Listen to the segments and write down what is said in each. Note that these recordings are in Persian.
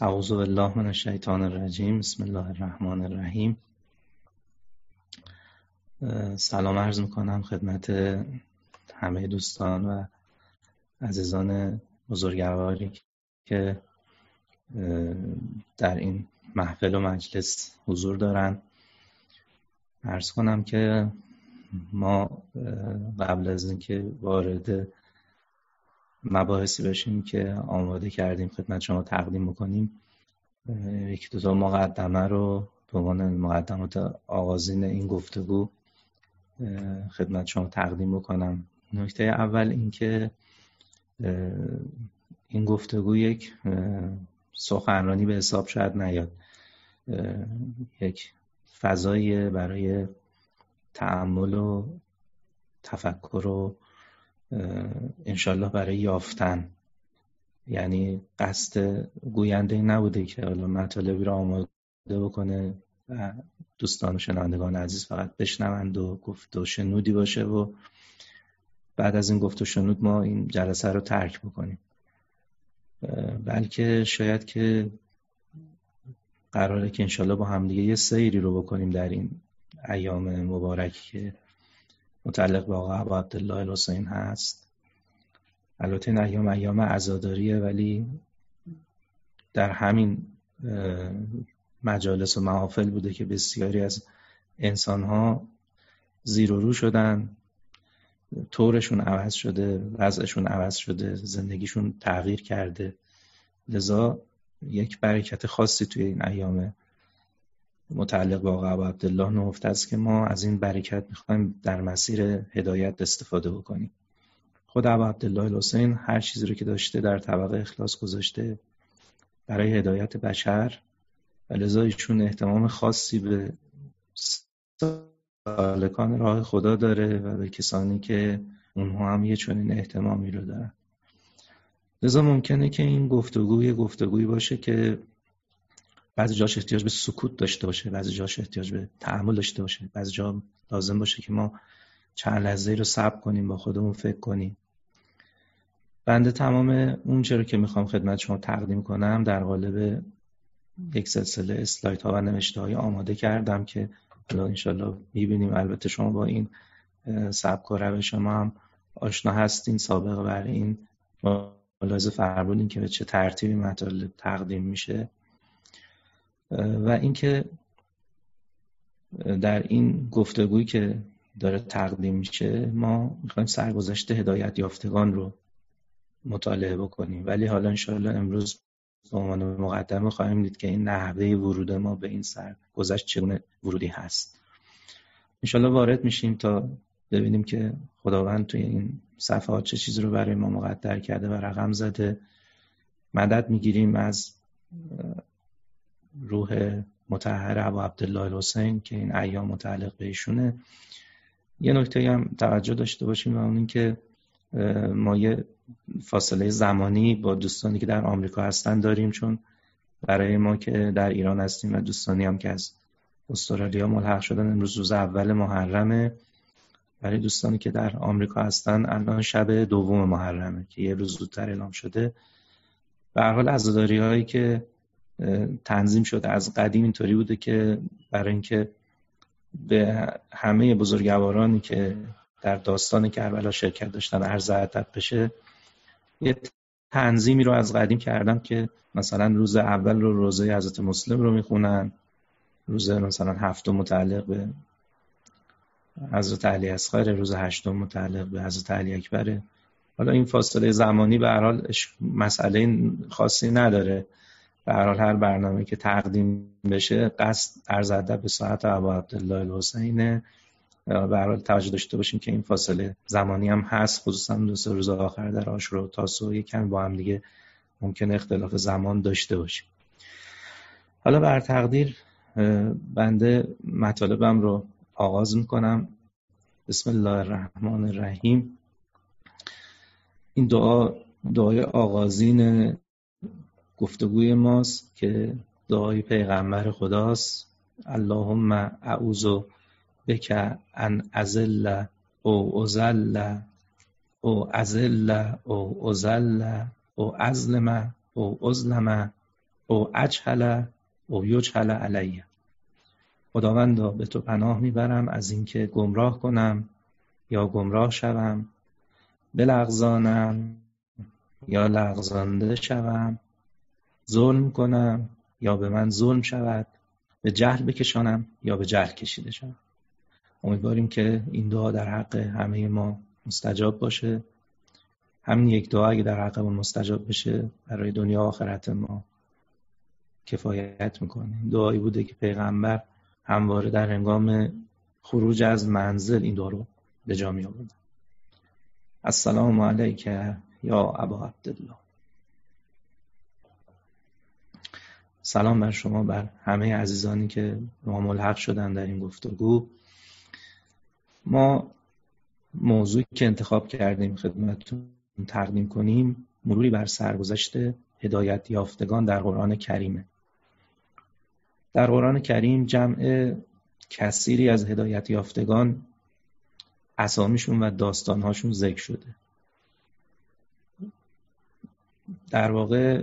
اعوذ بالله من الشیطان الرجیم. بسم الله الرحمن الرحیم. سلام عرض می‌کنم خدمت همه دوستان و عزیزان بزرگواری که در این محفل و مجلس حضور دارند عرض کنم که ما قبل از اینکه وارد مباحثی بشیم که آماده کردیم خدمت شما تقدیم بکنیم. یکی دو تا مقدمه رو به عنوان مقدمات آغازین این گفتگو خدمت شما تقدیم بکنم. نکته اول اینکه این گفتگو یک سخنرانی به حساب شاید نیاد. یک فضایی برای تعمل و تفکر و انشالله برای یافتن. یعنی قصد گوینده نبوده که حالا مطالبی رو آماده بکنه و دوستان و شنوندگان عزیز فقط بشنوند و گفت و شنودی باشه و بعد از این گفت و شنود ما این جلسه رو ترک بکنیم. بلکه شاید که قراره که انشالله با همدیگه یه سیری رو بکنیم در این ایام مبارکی که متعلق به آقا عبا عبدالله الحسین هست. البته این ایام ایام عزاداریه ولی در همین مجالس و محافل بوده که بسیاری از انسانها زیر و رو شدن. طورشون عوض شده وضعشون عوض شده زندگیشون تغییر کرده. لذا یک برکت خاصی توی این ایام متعلق به آقا عبدالله نهفته است که ما از این برکت می‌خوایم در مسیر هدایت استفاده بکنیم. خود ابا عبدالله الحسین هر چیزی رو که داشته در طبقه اخلاص گذاشته برای هدایت بشر و لذا احتمام خاصی به سالکان راه خدا داره و به کسانی که اونها هم یه چنین احتمامی رو دارن. لذا ممکنه که این گفتگوی گفتگویی باشه که بعضی جاش احتیاج به سکوت داشته باشه بعضی جاش احتیاج به تعامل داشته باشه. بعضی جا لازم باشه که ما چند لحظه رو صبر کنیم با خودمون فکر کنیم. بنده تمام اون چرا که می‌خوام خدمت شما تقدیم کنم در قالب یک سلسله اسلایت ها و نوشته های آماده کردم که حالا انشالله می‌بینیم. البته شما با این سبک و شما هم آشنا هستین سابقه بر این ملاحظه فرمودین که به چه ترتیبی مطالب تقدیم میشه. و اینکه در این گفتگویی که داره تقدیم میشه ما می‌خوایم سرگذشت هدایت یافتگان رو مطالعه بکنیم. ولی حالا انشاءالله امروز به عنوان مقدمه خواهیم دید که این نحوه ورود ما به این سرگذشت چگونه ورودی هست. انشاءالله وارد میشیم تا ببینیم که خداوند توی این صفحات چه چیزی رو برای ما مقدر کرده و رقم زده. مدد می‌گیریم از روح متحر ابو عبدالله الحسین که این ایام متعلق به ایشونه. یه نکته هم توجه داشته باشیم و اون که ما یه فاصله زمانی با دوستانی که در آمریکا هستن داریم چون برای ما که در ایران هستیم و دوستانی هم که از استرالیا ملحق شدن امروز روز اول محرمه. برای دوستانی که در آمریکا هستن الان شب دوم محرمه که یه روز زودتر اعلام شده. به هر حال عزاداری هایی که تنظیم شده. از قدیم اینطوری بوده که برای اینکه به همه بزرگوارانی که در داستان کربلا شرکت داشتن عرض ادب بشه یه تنظیمی رو از قدیم کردم که مثلا روز اول رو روزه حضرت مسلم رو می‌خونن روز مثلا هفتم متعلق به حضرت علی اصغر روز هشتم متعلق به حضرت علی اکبره حالا این فاصله زمانی به هر حال مسئله خاصی نداره. به هر حال هر برنامه که تقدیم بشه قصد عرض ادب به ساعت ابا عبدالله الحسینه به هر حال توجه داشته باشیم که این فاصله زمانی هم هست خصوصا دو سه روز آخر در آشورا و تاسو. یکم با هم دیگه ممکن اختلاف زمان داشته باشیم. حالا بر تقدیر بنده مطالبم رو آغاز می‌کنم. بسم الله الرحمن الرحیم. این دعا دعای آغازین گفتگوی ماست که دعای پیغمبر خداست. اللهم اعوذ بک ان ازل او ازل او ازل او ازل او ازلم او ازلم او اجهل او یجهل علیه خداوندا به تو پناه می‌برم از اینکه گمراه کنم یا گمراه شوم. بلغزانم یا لغزانده شوم. ظلم کنم یا به من ظلم شود به جهل بکشانم یا به جهل کشیده شوم امیدواریم که این دعا در حق همه ما مستجاب باشه. همین یک دعا اگه در حقمون مستجاب بشه برای دنیا و آخرت ما کفایت می‌کنه. دعایی بوده که پیغمبر همواره در هنگام خروج از منزل این دعا رو به جا می آورد السلام علیک یا ابا عبدالله. سلام بر شما بر همه عزیزانی که ما ملحق شدن در این گفتگو. ما موضوعی که انتخاب کردیم خدمتتون تقدیم کنیم مروری بر سرگذشت هدایت یافتگان در قرآن کریمه. در قرآن کریم جمع کثیری از هدایت یافتگان اسامیشون و داستانهاشون ذکر شده. در واقع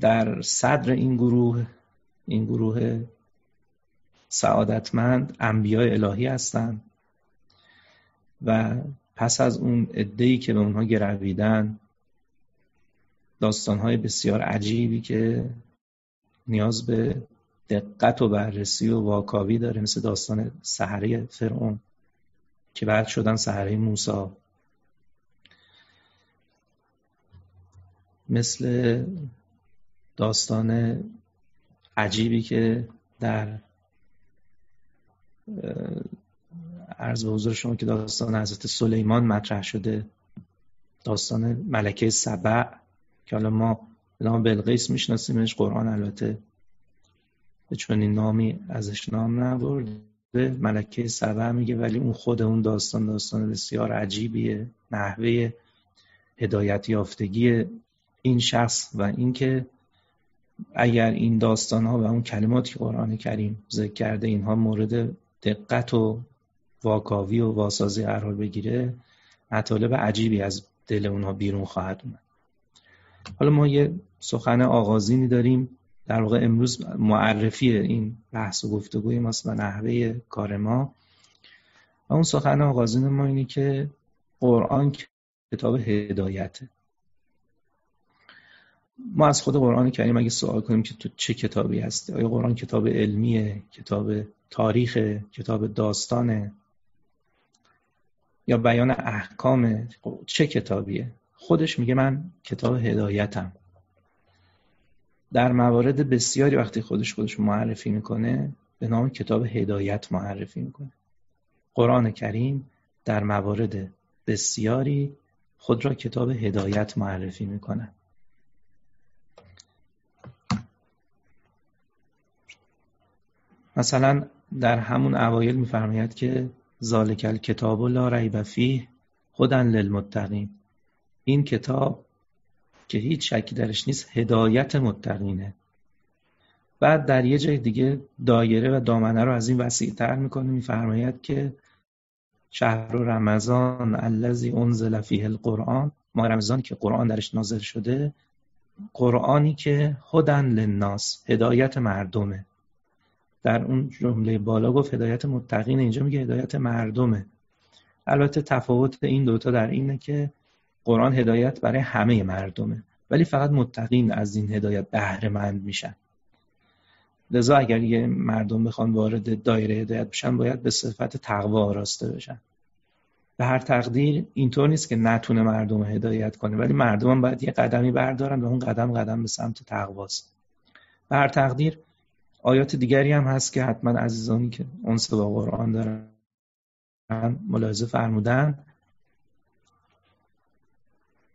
در صدر این گروه این گروه سعادتمند انبیاء الهی هستند و پس از اون ادهی که به اونها گرویدن داستانهای بسیار عجیبی که نیاز به دقت و بررسی و واکاوی داره مثل داستان سحره فرعون که بعد شدن سحره موسی. مثل داستان عجیبی که در عرض به حضور شما که داستان حضرت سلیمان مطرح شده داستان ملکه سبع که حالا ما به نام بلقیس میشناسیمش قرآن البته به این نامی ازش نام نبرده ملکه سبع میگه ولی اون خود اون داستان داستان بسیار عجیبیه نحوه هدایت یافتگی این شخص و اینکه اگر این داستان ها و اون کلماتی که قرآن کریم ذکر کرده اینها مورد دقت و واکاوی و واسازی قرار بگیره مطالب عجیبی از دل اونها بیرون خواهد اومد. حالا ما یه سخن آغازینی داریم. در واقع امروز معرفی این بحث و گفتگوی ماست و نحوه کار ما. و اون سخن آغازین ما اینه که قرآن کتاب هدایته. ما از خود قرآن کریم اگه سوال کنیم که تو چه کتابی هستی؟ آیا قرآن کتاب علمیه؟ کتاب تاریخ کتاب داستانه؟ یا بیان احکام چه کتابیه؟ خودش میگه من کتاب هدایتم. در موارد بسیاری وقتی خودش خودش معرفی می‌کنه به نام کتاب هدایت معرفی می‌کنه. قرآن کریم در موارد بسیاری خود را کتاب هدایت معرفی می‌کنه. مثلا در همون اوایل میفرماید که ذالک الکتاب لا ریب فیه هدن للمتقین. این کتاب که هیچ شکی درش نیست هدایت متقینه. بعد در یه جای دیگه دایره و دامنه رو از این وسیعتر می‌کنه میفرماید که شهر رمضان الذی انزل فیه القرآن ما رمضان که قرآن درش نازل شده قرآنی که هدن للناس هدایت مردمه. در اون جمله بالا گفت هدایت متقین اینجا میگه هدایت مردمه. البته تفاوت این دوتا در اینه که قرآن هدایت برای همه مردمه ولی فقط متقین از این هدایت بهره مند میشن. لذا اگر یه مردم بخوان وارد دایره هدایت بشن باید به صفت تقوا آراسته بشن. به هر تقدیر اینطور نیست که نتونه مردم هدایت کنه ولی مردم باید یه قدمی بردارن و اون قدم قدم به سمت تقواست. به هر تقدیر آیات دیگری هم هست که حتما عزیزانی که اونس با قرآن دارن ملاحظه فرمودن.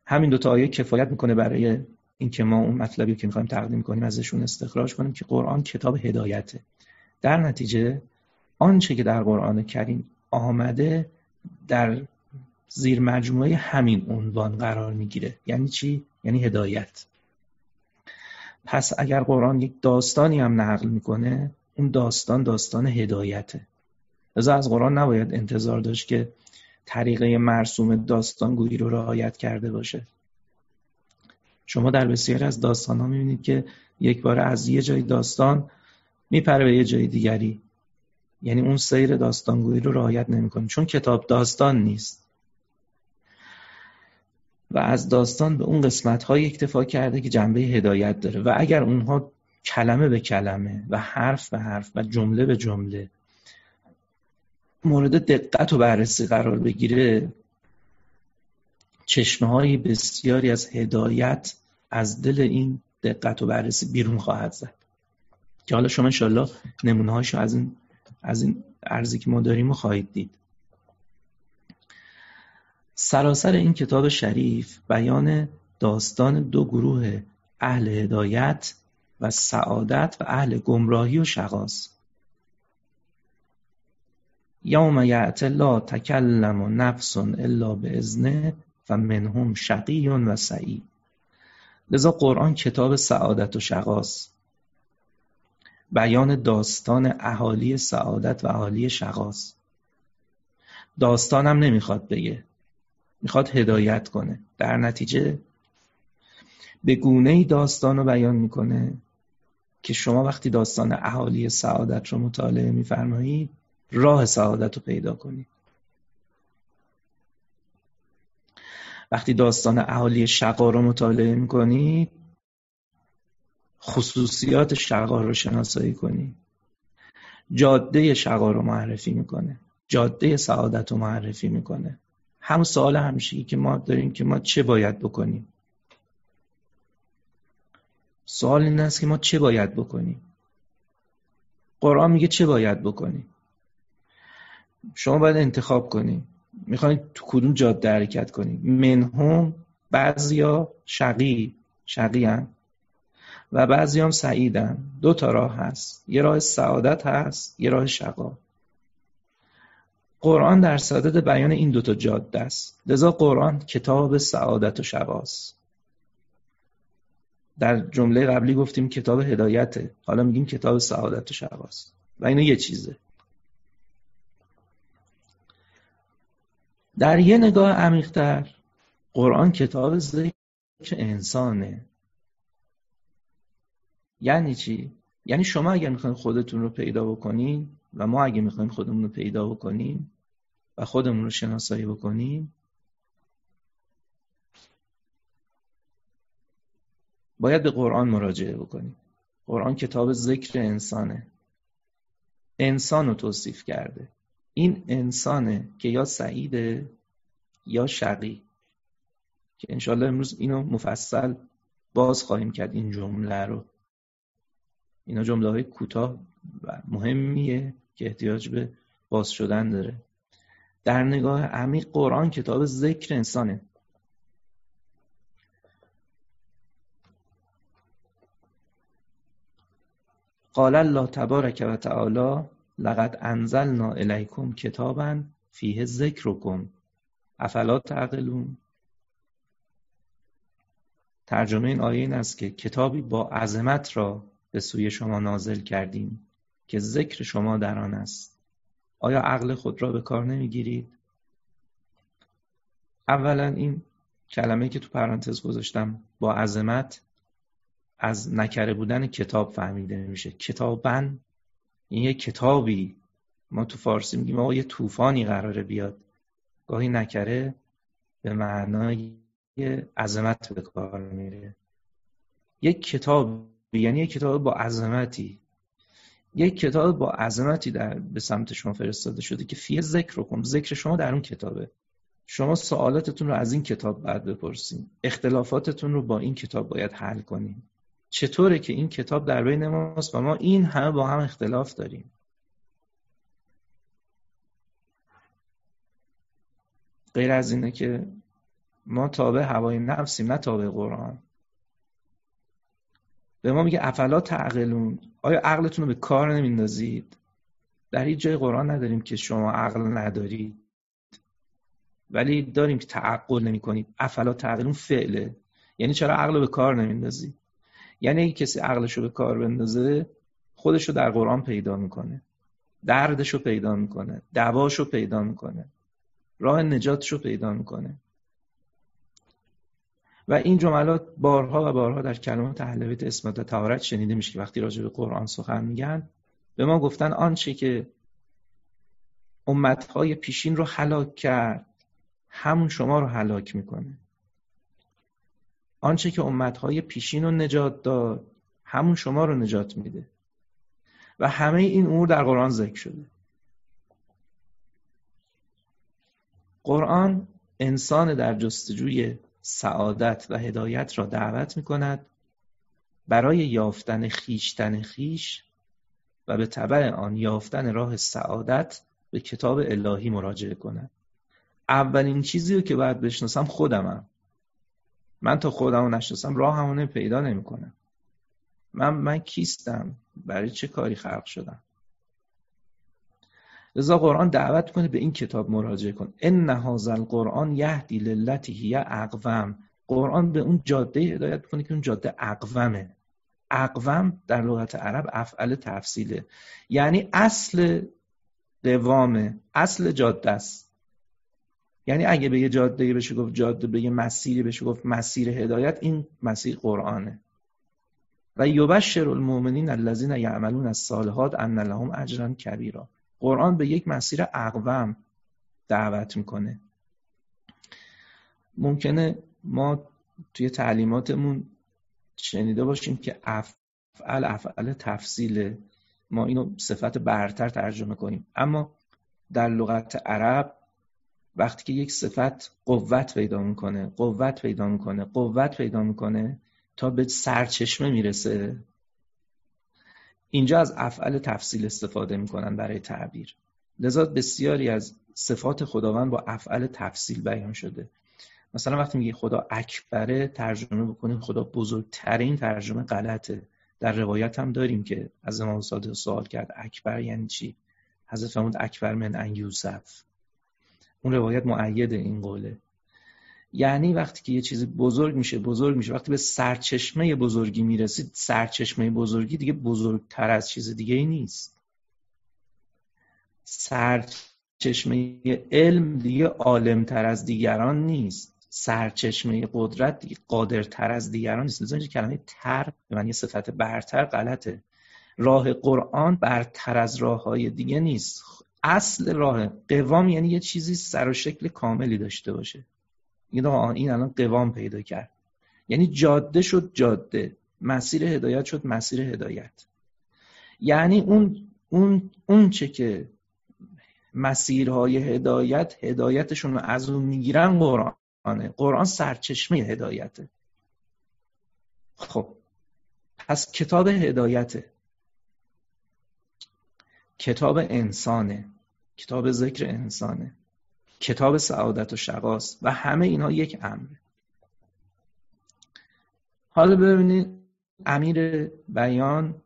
همین دوتا آیه کفایت می‌کنه برای اینکه ما اون مطلبی که می‌خوایم تقدیم کنیم ازشون استخراج کنیم که قرآن کتاب هدایته. در نتیجه آنچه که در قرآن کریم آمده در زیر مجموعه همین عنوان قرار می‌گیره. یعنی چی؟ یعنی هدایت. پس اگر قرآن یک داستانی هم نقل می‌کنه اون داستان داستان هدایته. لذا از قرآن نباید انتظار داشت که طریقه مرسوم داستانگویی رو رعایت کرده باشه. شما در بسیاری از داستان ها می‌بینید که یک بار از یه جای داستان میپره به یه جای دیگری. یعنی اون سیر داستانگویی رو رعایت نمی‌کنه چون کتاب داستان نیست. و از داستان به اون قسمت های اکتفا کرده که جنبه هدایت داره. و اگر اونها کلمه به کلمه و حرف به حرف و جمله به جمله مورد دقت و بررسی قرار بگیره چشمه های بسیاری از هدایت از دل این دقت و بررسی بیرون خواهد زد. که حالا شما انشالله نمونه هاشو از این از این ارزی که ما داریم خواهید دید. سراسر این کتاب شریف بیان داستان دو گروه اهل هدایت و سعادت و اهل گمراهی و شقاست یوم یعت لا تکلم و نفس الا به ازنه و منهم شقی و سعید لذا قرآن کتاب سعادت و شقاست بیان داستان اهالی سعادت و اهالی شقاست داستانم نمی‌خواد بگه. می‌خواد هدایت کنه. در نتیجه به گونه ای داستان رو بیان می‌کنه که شما وقتی داستان اهالی سعادت رو مطالعه میفرمایید راه سعادت رو پیدا کنید. وقتی داستان اهالی شقا رو مطالعه می‌کنید خصوصیات شقا رو شناسایی کنید. جاده شقا رو معرفی می‌کنه. جاده سعادت رو معرفی می‌کنه. همون سوال همیشگی که ما داریم که ما چه باید بکنیم؟ سوال این است که ما چه باید بکنیم؟ قرآن میگه چه باید بکنیم؟ شما باید انتخاب کنیم. می‌خواید تو کدوم جاده حرکت کنیم منهم بعضیا شقی شقی هم و بعضی هم سعیدن دو تا راه هست. یه راه سعادت هست یه راه شقا. قرآن در صدد بیان این دوتا جاده است. لذا قرآن کتاب سعادت و شقاست در جمله قبلی گفتیم کتاب هدایته. حالا میگیم کتاب سعادت و شقاست و اینو یه چیزه. در یه نگاه عمیقتر قرآن کتاب ذکر انسانه. یعنی چی؟ یعنی شما اگر می‌خواین خودتون رو پیدا بکنین و ما اگه می‌خوایم خودمون رو پیدا بکنیم و خودمون رو شناسایی بکنیم باید به قرآن مراجعه بکنیم. قرآن کتاب ذکر انسانه. انسان رو توصیف کرده. این انسانه که یا سعیده یا شقی که انشالله امروز اینو مفصل باز خواهیم کرد این جمله رو. اینا جمله های کوتاه مهمیه که احتیاج به باز شدن داره. در نگاه عمیق قرآن کتاب ذکر انسانه. قال الله تبارک و تعالی لقد انزلنا الیکم کتابا فیه ذکرکم. افلا تعقلون؟ ترجمه این آیه این است که کتابی با عظمت را به سوی شما نازل کردیم. که ذکر شما در آن است. آیا عقل خود را به کار نمی‌گیرید؟ اولا این کلمه که تو پرانتز گذاشتم با عظمت از نکره بودن کتاب فهمیده میشه. کتابن این یه کتابی. ما تو فارسی میگیم آقا یه طوفانی قراره بیاد. گاهی نکره به معنای عظمت به کار میره. یک کتاب یعنی یک کتاب با عظمتی. یک کتاب با عظمتی در به سمت شما فرستاده شده که فیه ذکر کن. ذکر شما در اون کتابه. شما سوالاتتون رو از این کتاب باید بپرسین. اختلافاتتون رو با این کتاب باید حل کنین. چطوره که این کتاب در بین ماست و ما این همه با هم اختلاف داریم؟ غیر از اینه که ما تابع هوای نفسیم نه تابع قرآن. به ما میگه افلا تعقلون. آیا عقلتون رو به کار نمیندازید؟ در هیچ جای قرآن نداریم که شما عقل ندارید. ولی داریم که تعقل نمی کنید افلا تعقلون فعله. یعنی چرا عقل رو به کار نمیندازید؟ یعنی اگه کسی عقلش رو به کار بندازه خودش رو در قرآن پیدا می‌کنه. دردش رو پیدا می‌کنه. دواش رو پیدا می‌کنه. راه نجاتش رو پیدا می‌کنه. و این جملات بارها و بارها در کلمات اهل بیت اسمت و طهارت شنیده میشه که وقتی راجع به قرآن سخن میگن. به ما گفتن آنچه که امتهای پیشین رو هلاک کرد همون شما رو هلاک می‌کنه. آنچه که امتهای پیشین رو نجات داد همون شما رو نجات میده. و همه این امور در قرآن ذکر شده. قرآن انسان در جستجوی سعادت و هدایت را دعوت می کند برای یافتن خیشتن خیش و به طبع آن یافتن راه سعادت به کتاب الهی مراجعه کند اولین چیزی رو که باید بشناسم خودمم. من تا خودم رو نشناسم راه همونه پیدا نمی کنم. من من کیستم؟ برای چه کاری خلق شدم؟ لذا قرآن دعوت کنه به این کتاب مراجعه کن. ان هذا القرآن یهدی للتی هی اقوم. قرآن به اون جاده هدایت کنه که اون جاده اقومه. اقوم در لغت عرب افعل تفصیله. یعنی اصل قوامه اصل جاده است. یعنی اگه به یه جاده بشه گفت جاده به یه مسیری بشه گفت مسیر هدایت این مسیر قرآنه. و یبشر المؤمنین الذین یعملون الصالحات ان لهم اجرا کبیرا. قرآن به یک مسیر اقوم دعوت می‌کنه. ممکنه ما توی تعلیماتمون شنیده باشیم که افعل افعل تفصیل ما اینو صفت برتر ترجمه کنیم. اما در لغت عرب وقتی که یک صفت قوت پیدا می‌کنه قوت پیدا می‌کنه قوت پیدا می‌کنه تا به سرچشمه می‌رسه اینجا از افعال تفصیل استفاده می‌کنن برای تعبیر. لذا بسیاری از صفات خداوند با افعال تفصیل بیان شده. مثلا وقتی میگه خدا اکبره ترجمه بکنیم خدا بزرگترین ترجمه غلطه. در روایت هم داریم که از امام صادق سوال کرد اکبر یعنی چی؟ حضرت فرمود اکبر من ان یوسف. اون روایت معید این قوله. یعنی وقتی که یه چیزی بزرگ میشه بزرگ میشه. وقتی به سرچشمه بزرگی می‌رسید سرچشمه بزرگی دیگه بزرگتر از چیز دیگه ای نیست. سرچشمه علم دیگه عالمتر از دیگران نیست. سرچشمه قدرت دیگه قادرتر از دیگران نیست. لذا کلمه تر به معنی صفت برتر غلطه. راه قرآن برتر از راه های دیگه نیست. اصل راه قوام یعنی یه چیزی سر و شکل کاملی داشته باشه. این این الان قوام پیدا کرد. یعنی جاده شد جاده مسیر هدایت شد مسیر هدایت. یعنی اون اون اون چه که مسیرهای هدایت هدایتشون رو از اون می‌گیرن قرآنه. قرآن سرچشمه هدایته. خب پس کتاب هدایته. کتاب انسانه. کتاب ذکر انسانه. کتاب سعادت و شقاست و همه اینها یک امره حالا ببینید امیر بیان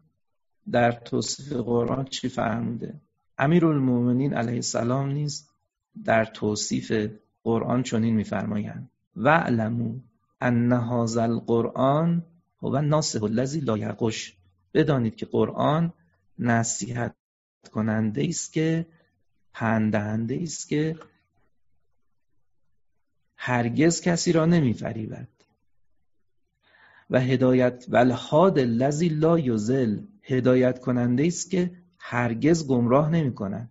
در توصیف قرآن چی فرموده؟ امیر المومنین علیه السلام نیز در توصیف قرآن چنین میفرمایند. و علمو ان هذا القرآن هو ناسه الذی لا یقش بدانید که قرآن نصیحت کننده است که پندهنده است که هرگز کسی را نمیفریبد. و هدایت و الهاد الذی لا یزل هدایت کننده است که هرگز گمراه نمی کند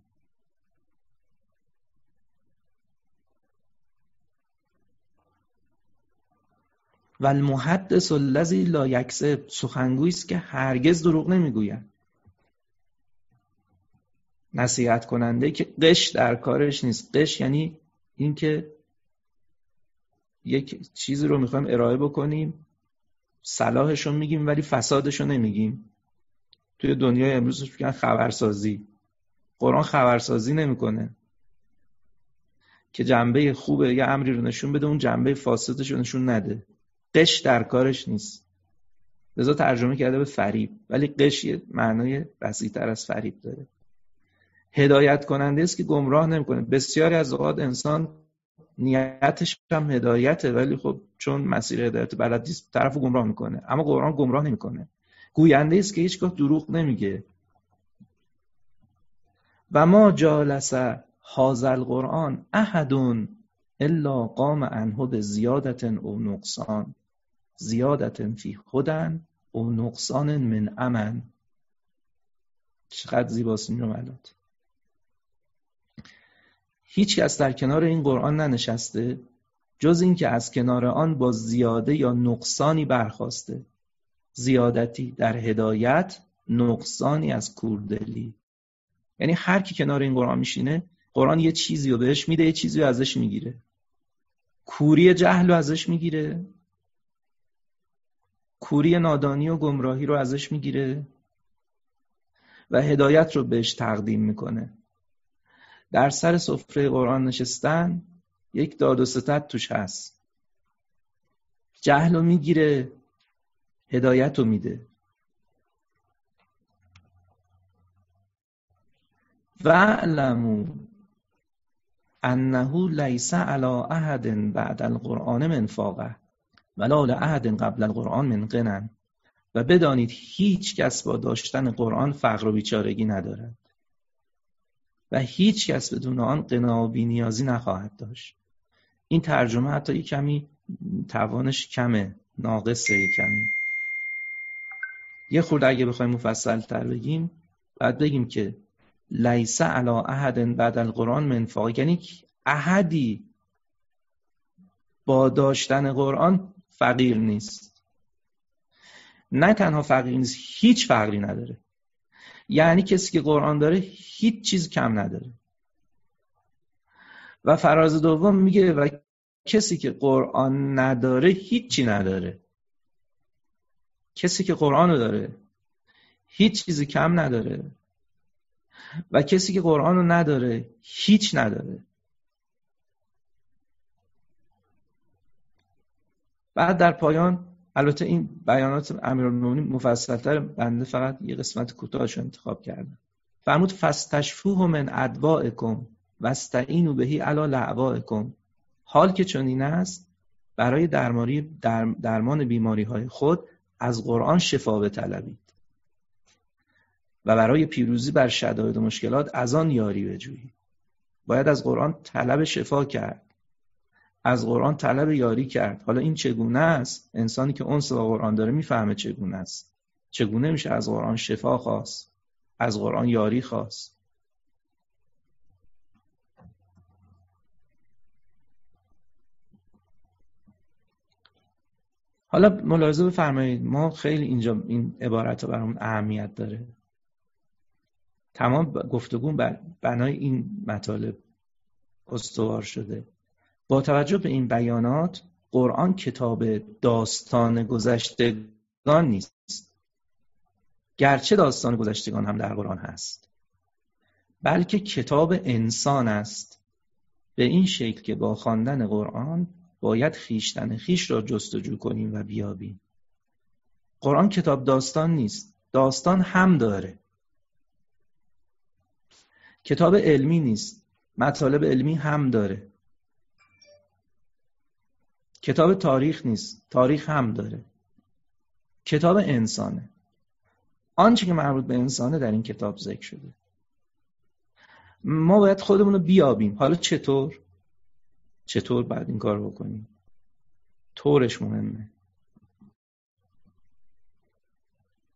و المحدث الذی لا یکذب سخنگوی است که هرگز دروغ نمی‌گوید. نصیحت کننده که قش در کارش نیست. قش یعنی اینکه یک چیزی رو می‌خوایم ارائه بکنیم. صلاحش رو میگیم ولی فسادش رو نمیگیم. توی دنیای امروز میگن خبرسازی. قرآن خبرسازی نمی‌کنه. که جنبه خوبه یه امری رو نشون بده اون جنبه فاسدش رو نشون نده. قش در کارش نیست. لذا ترجمه کرده به فریب. ولی قش یه معنای تر از فریب داره. هدایت کننده است که گمراه نمی‌کنه. بسیاری از اوقات انسان نیتش هم هدایته ولی خب چون مسیر هدایت بلد نیست طرفو گمراه می‌کنه. اما قرآن گمراه نمی‌کنه. گوینده است که هیچگاه دروغ نمیگه. و ما جالس حاضر قرآن احدون الا قام عنه به زیادت او نقصان. زیادت فی هدن و نقصان من امن. چقدر زیباست این جملات. هیچ کس در کنار این قرآن ننشسته جز اینکه از کنار آن با زیاده یا نقصانی برخواسته. زیادتی در هدایت نقصانی از کوردلی. یعنی هر کی کنار این قرآن میشینه قرآن یه چیزی رو بهش میده یه چیزی رو ازش می‌گیره. کوری جهل رو ازش می‌گیره. کوری نادانی و گمراهی رو ازش می‌گیره. و هدایت رو بهش تقدیم می‌کنه. در سر سفره قرآن نشستن یک داد و ستد توش هست. جهل رو می‌گیره هدایت رو میده. وعلمو انه لیس علی احد بعد القرآن من فاقه ولا لأحد قبل القرآن من غنن و بدانید هیچ کس با داشتن قرآن فقر و بیچارگی ندارد. و هیچ کس بدون آن قنا و بینیازی نخواهد داشت. این ترجمه حتی یک کمی توانش کمه ناقصه یک کمی. یه خورده اگه بخوایم مفصل تر بگیم بعد بگیم که لیس علا احد بعد القرآن منفاق یعنی احدی با داشتن قرآن فقیر نیست. نه تنها فقیر نیست هیچ فقری نداره. یعنی کسی که قرآن داره هیچ چیز کم نداره. و فراز دوم میگه و کسی که قرآن نداره هیچی نداره. کسی که قرآن رو داره هیچ چیزی کم نداره. و کسی که قرآن رو نداره هیچ نداره. بعد در پایان البته این بیانات امیرالمومنین مفصلتر بنده فقط یه قسمت کوتاهش انتخاب کردم. فرمود فستشفوه من ادوائکم و بهی علا لعوائکم حال که چنین است برای درمانی در درمان بیماری های خود از قرآن شفا بطلبید و برای پیروزی بر شدائد و مشکلات از آن یاری بجویید. باید از قرآن طلب شفا کرد. از قرآن طلب یاری کرد. حالا این چگونه است؟ انسانی که اونس با قرآن داره می‌فهمه چگونه است. چگونه میشه از قرآن شفا خواست؟ از قرآن یاری خواست؟ حالا ملاحظه بفرمایید. ما خیلی اینجا این عبارت ها برامون اهمیت داره. تمام گفتگو بر بنای این مطالب استوار شده. با توجه به این بیانات قرآن کتاب داستان گذشتگان نیست. گرچه داستان گذشتگان هم در قرآن هست. بلکه کتاب انسان است. به این شکل که با خواندن قرآن باید خیشتن خیش را جستجو کنیم و بیابیم. قرآن کتاب داستان نیست. داستان هم داره. کتاب علمی نیست. مطالب علمی هم داره. کتاب تاریخ نیست تاریخ هم داره. کتاب انسانه. آنچه که مربوط به انسانه در این کتاب ذکر شده. ما باید خودمون رو بیابیم. حالا چطور؟ چطور باید این کار بکنیم؟ طورش مهمه.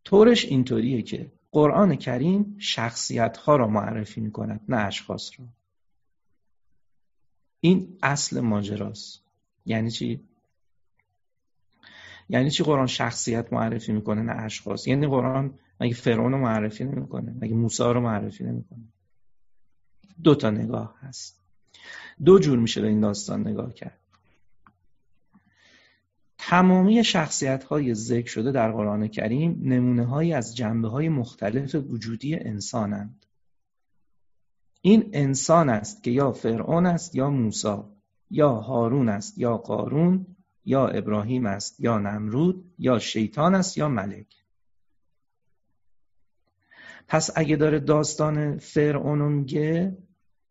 طورش اینطوریه که قرآن کریم شخصیت ها را معرفی می کند نه اشخاص را این اصل ماجراست. یعنی چی؟ یعنی چی قرآن شخصیت معرفی می‌کنه نه اشخاص؟ یعنی قرآن مگه فرعون رو معرفی نمی‌کنه؟ مگه موسی رو معرفی نمی‌کنه؟ دو تا نگاه هست. دو جور میشه به این داستان نگاه کرد. تمامی شخصیت های ذکر شده در قرآن کریم نمونه های از جنبه های مختلف وجودی انسانند این انسان است که یا فرعون است یا موسی. یا هارون است یا قارون یا ابراهیم است یا نمرود یا شیطان است یا ملک. پس اگه داره داستان فرعون میگه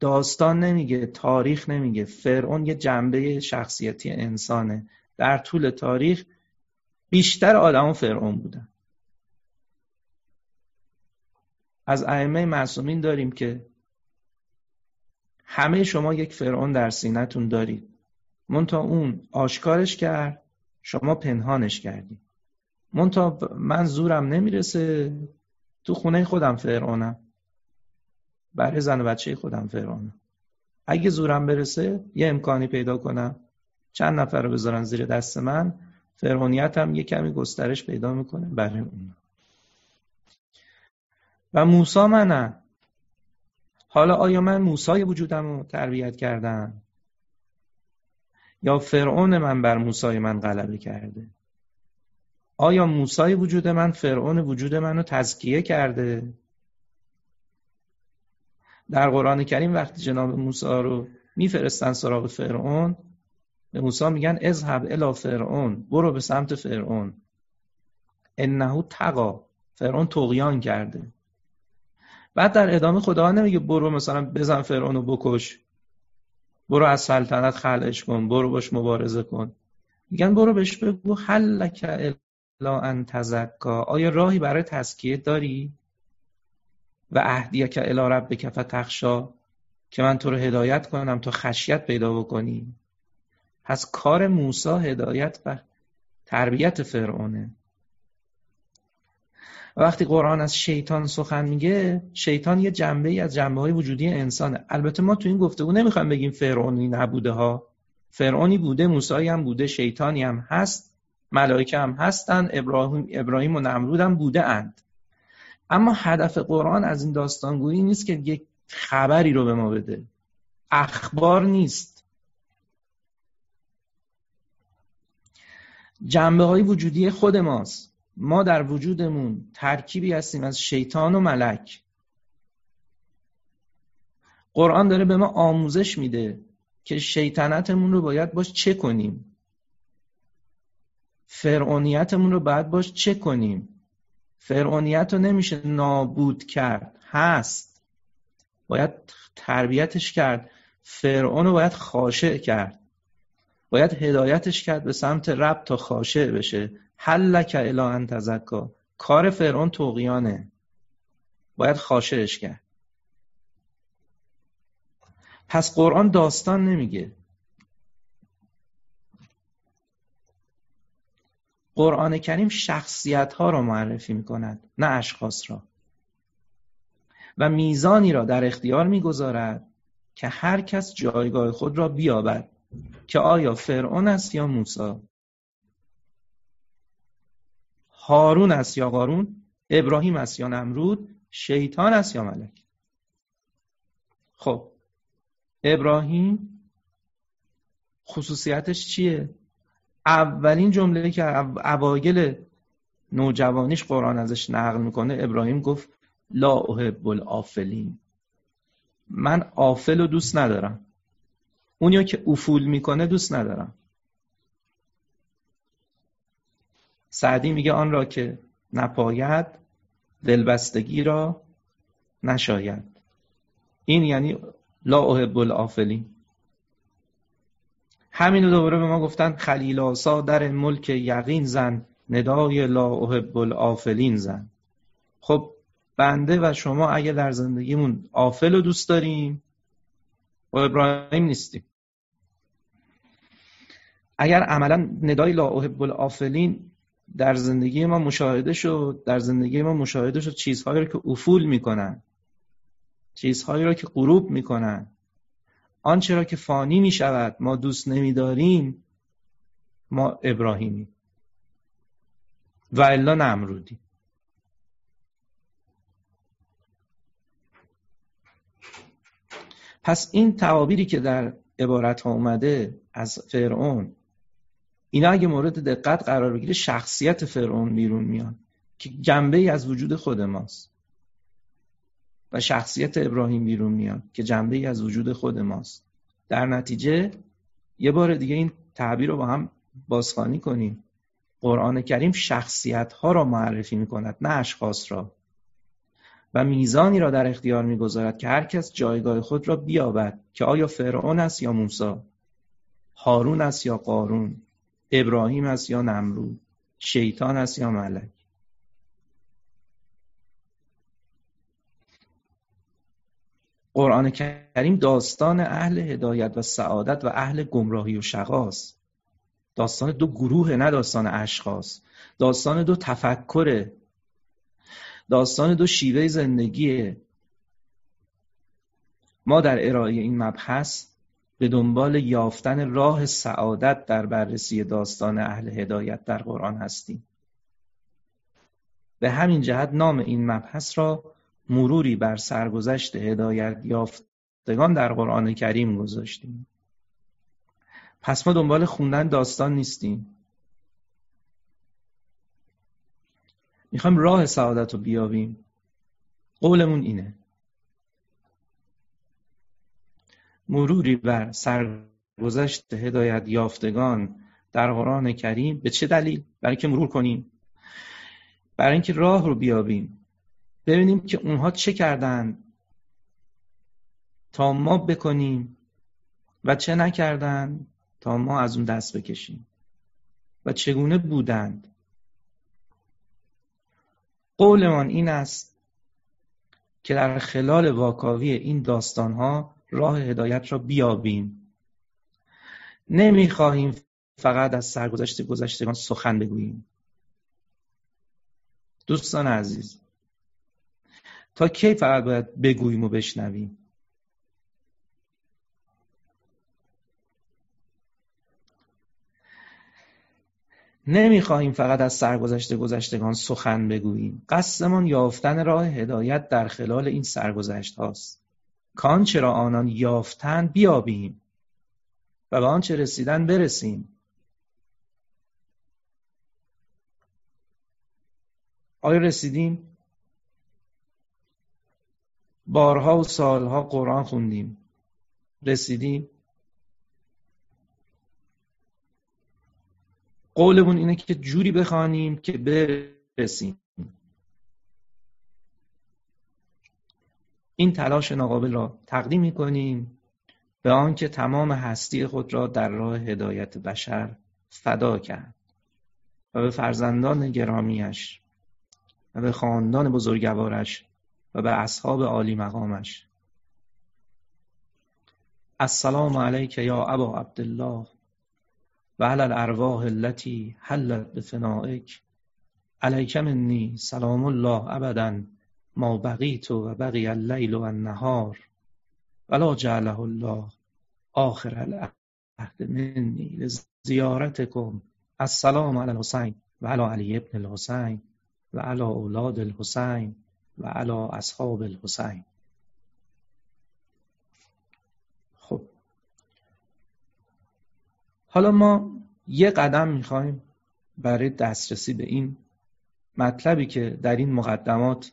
داستان نمیگه تاریخ نمیگه. فرعون یه جنبه شخصیتی انسانه. در طول تاریخ بیشتر آدم فرعون بودن. از ائمه معصومین داریم که همه شما یک فرعون در سینتون دارید. منتها اون آشکارش کرد شما پنهانش کردی منتها من زورم نمی‌رسه. تو خونه خودم فرعونم. برای زن و بچه خودم فرعونم. اگه زورم برسه یه امکانی پیدا کنم. چند نفر رو بذارن زیر دست من فرعونیتم یه کمی گسترش پیدا می‌کنه برای اون و موسا منم حالا آیا من موسای وجودم رو تربیت کردم؟ یا فرعون من بر موسای من غلبه کرده؟ آیا موسای وجود من فرعون وجود منو تزکیه کرده؟ در قرآن کریم وقتی جناب موسی رو میفرستن سراغ فرعون به موسی میگن اذهب الی فرعون برو به سمت فرعون. انه تقا فرعون تقیان کرده. بعد در ادامه خدا نمیگه برو مثلا بزن فرعون رو بکش. برو از سلطنت خلعش کن برو باش مبارزه کن. میگن برو بهش بگو حلک الا ان تزکا. آیا راهی برای تزکیه داری؟ و اهدیه که الی ربک فتخشا. که من تو رو هدایت کنم تا خشیت پیدا بکنی. پس کار موسی هدایت و تربیت فرعونه. وقتی قرآن از شیطان سخن میگه شیطان یه جنبه ای از جنبه های وجودی انسانه. البته ما تو این گفتگو نمی‌خوایم بگیم فرعونی نبوده ها. فرعونی بوده موسی هم بوده شیطانی هم هست ملائکه هم هستن ابراهیم, ابراهیم و نمرود هم بوده اند. اما هدف قرآن از این داستانگویی نیست که یک خبری رو به ما بده. اخبار نیست. جنبه های وجودی خود ماست. ما در وجودمون ترکیبی هستیم از شیطان و ملک. قرآن داره به ما آموزش میده که شیطنتمون رو باید باش چه کنیم؟ فرعونیتمون رو باید باش چه کنیم؟ فرعونیت رو نمیشه نابود کرد هست. باید تربیتش کرد. فرعون رو باید خاشع کرد. باید هدایتش کرد به سمت رب تا خاشع بشه. حلک الا ان تزکا. کار فرعون توقیانه باید خاشعش کرد. پس قرآن داستان نمیگه. قرآن کریم شخصیت ها را معرفی می کند نه اشخاص را. و میزانی را در اختیار می‌گذارد که هر کس جایگاه خود را بیابد که آیا فرعون است یا موسی. هارون است یا قارون؟ ابراهیم است یا نمرود؟ شیطان است یا ملک؟ خب ابراهیم خصوصیتش چیه؟ اولین جمله که اوایل نوجوانیش قرآن ازش نقل می‌کنه ابراهیم گفت لا احب الافلین من آفل رو دوست ندارم. اونیا که افول می‌کنه دوست ندارم. سعدی میگه آن را که نپاید دلبستگی را نشاید. این یعنی لا احب الافلین همین دوباره به ما گفتن خلیل آسا در ملک یقین زن ندای لا احب الافلین زن. خب بنده و شما اگه در زندگیمون آفل رو دوست داریم با ابراهیم نیستیم. اگر عملا ندای لا احب الافلین در زندگی ما مشاهده شد در زندگی ما مشاهده شد چیزهایی رو که افول می‌کنن چیزهایی رو که غروب می‌کنن. آنچه را که فانی می شود ما دوست نمیداریم ما ابراهیمی و الا نمرودی پس این تعابیری که در عبارت ها اومده از فرعون اینا اگه مورد دقت قرار بگیره شخصیت فرعون بیرون میاد که جنبه ای از وجود خود ماست. و شخصیت ابراهیم بیرون میاد که جنبه ای از وجود خود ماست. در نتیجه یه بار دیگه این تعبیر رو با هم بازخوانی کنیم. قرآن کریم شخصیت ها را معرفی می کند نه اشخاص را. و میزانی را در اختیار می‌گذارد که هر کس جایگاه خود را بیابد که آیا فرعون است یا موسی هارون است یا قارون. ابراهیم است یا نمرود؟ شیطان است یا ملک؟ قرآن کریم داستان اهل هدایت و سعادت و اهل گمراهی و شقاست داستان دو گروه نه داستان اشخاص. داستان دو تفکره. داستان دو شیوه زندگیه. ما در ارائه این مبحث به دنبال یافتن راه سعادت در بررسی داستان اهل هدایت در قرآن هستیم. به همین جهت نام این مبحث را مروری بر سرگذشت هدایت یافتگان در قرآن کریم گذاشتیم. پس ما دنبال خوندن داستان نیستیم. می‌خوایم راه سعادت رو بیابیم. قولمون اینه. مروری بر سرگذشت هدایت یافتگان در قرآن کریم به چه دلیل؟ برای که مرور کنیم. برای اینکه راه رو بیابیم. ببینیم که اونها چه کردن. تا ما بکنیم و چه نکردن. تا ما از اون دست بکشیم. و چگونه بودند. قولمان این است که در خلال واکاوی این داستانها راه هدایت را بیابیم. نمی‌خواهیم فقط از سرگذشت گذشتگان سخن بگوییم. دوستان عزیز تا کی فقط باید بگوییم و بشنویم؟ نمی‌خواهیم فقط از سرگذشت گذشتگان سخن بگوییم. قصدمان یافتن راه هدایت در خلال این سرگذشت هاست. کانچه را آنان یافتن بیابیم و به آنچه رسیدن برسیم. آیا رسیدیم؟ بارها و سالها قرآن خوندیم. رسیدیم؟ قولمون اینه که جوری بخوانیم که برسیم. این تلاش ناقابل را تقدیم می‌کنیم به آنکه تمام هستی خود را در راه هدایت بشر فدا کرد و به فرزندان گرامیش و به خاندان بزرگوارش و به اصحاب عالی مقامش. السلام علیک یا ابا عبدالله و علی الارواح التي حلت بفنائک. علیک منی سلام الله ابدا. ما بقیت و بقی اللیل و النهار. ولا جعله الله آخر العهد منی لزیارتکم. السلام علی الحسین و علی علی ابن الحسین و علی اولاد الحسین و علی اصحاب الحسین. خب. حالا ما یه قدم می‌خوایم برای دسترسی به این مطلبی که در این مقدمات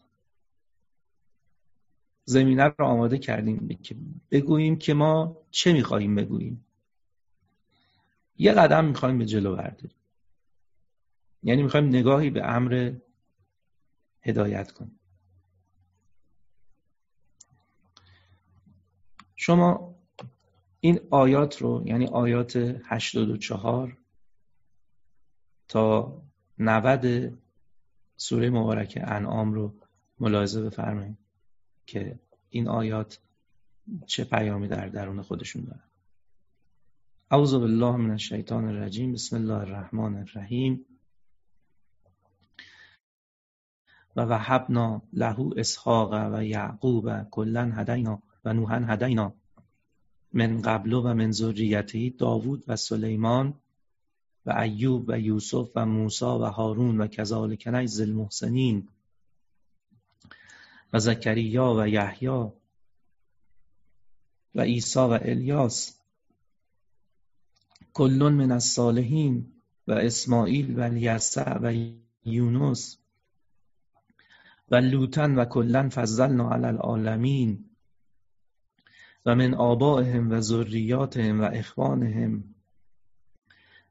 زمینه رو آماده کردیم که بگوییم که ما چه می‌خواهیم بگوییم. یه قدم می‌خوایم به جلو برداریم. یعنی می‌خوایم نگاهی به امر هدایت کنیم. شما این آیات رو یعنی آیات 84 تا 90 سوره مبارک انعام رو ملاحظه بفرمایید. که این آیات چه پیامی در درون خودشون دارن. اعوذ بالله من الشیطان الرجیم. بسم الله الرحمن الرحیم. و وهبنا له اسحاق و یعقوب کلا هدینا و نوحا هدینا من قبل و من ذریته داوود و سلیمان و ایوب و یوسف و موسی و هارون و کذالک نجز المحسنین. و زکریا و یحیی و عیسی و الیاس. کل من الصالحین و اسماعیل و الیسع و یونس. و لوتن و کلا فضلنا علی العالمین. و من آبائهم و ذریاتهم و اخوانهم.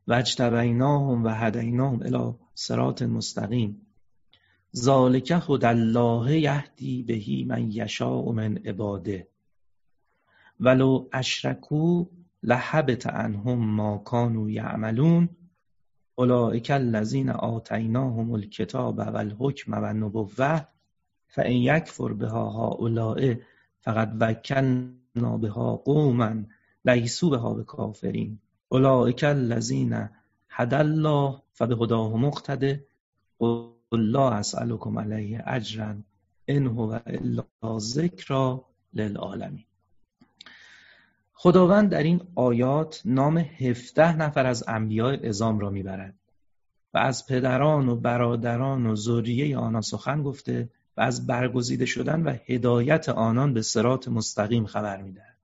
و اجتبیناهم و هدیناهم الى صراط مستقیم. ذالک هدی الله یهدی بهی من یشاء من عباده. ولو اشرکو لحبط عنهم ما کانوا یعملون اولئک الذین آتیناهم الکتاب و الحکم و فان یکفر بها هؤلاء فقد وکلنا بها قوما لیسوا بها بکافرین. اولئک الذین هد الله فبهداه مقتده. لا اسالکم علیه اجرا ان هو الا ذکر للعالمین. خداوند در این آیات نام هفده نفر از انبیاء ازام را می‌برد و از پدران و برادران و ذریه آنها سخن گفته و از برگزیده شدن و هدایت آنان به سرات مستقیم خبر می‌دهد.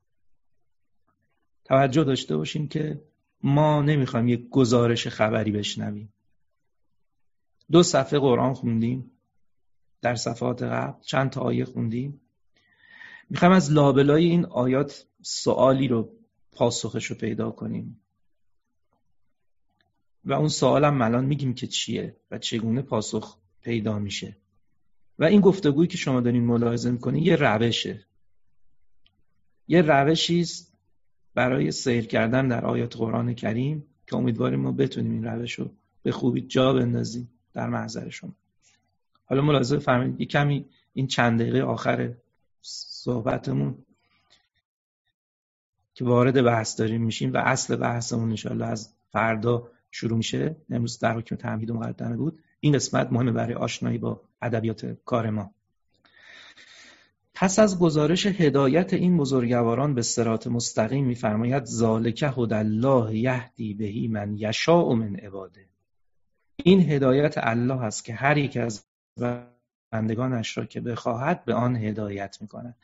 توجه داشته باشیم که ما نمی‌خوایم یک گزارش خبری بشنویم. دو صفحه قرآن خوندیم در صفحات قبل چند تا آیه خوندیم. می‌خوایم از لابلای این آیات سوالی رو پاسخش رو پیدا کنیم. و اون سوالم الان میگیم که چیه و چگونه پاسخ پیدا میشه. و این گفتگویی که شما دارین ملاحظه می‌کنین یه روشه. یه روشی است برای سیر کردن در آیات قرآن کریم که امیدواریم ما بتونیم این روش رو به خوبی جا بندازیم. در محضر شما. حالا ملاحظه فهمید یه کمی این چند دقیقه آخر صحبتمون که وارد بحث داریم میشیم و اصل بحثمون انشاءالله از فردا شروع میشه. امروز در حکم تمهید مقدمه بود. این قسمت مهمه برای آشنایی با ادبیات کار ما. پس از گزارش هدایت این بزرگواران به سرات مستقیم میفرماید ذالک هدی الله یهدی بهی من یشاء من عباده. این هدایت الله است که هر یک از بندگانش را که بخواهد به آن هدایت می‌کند.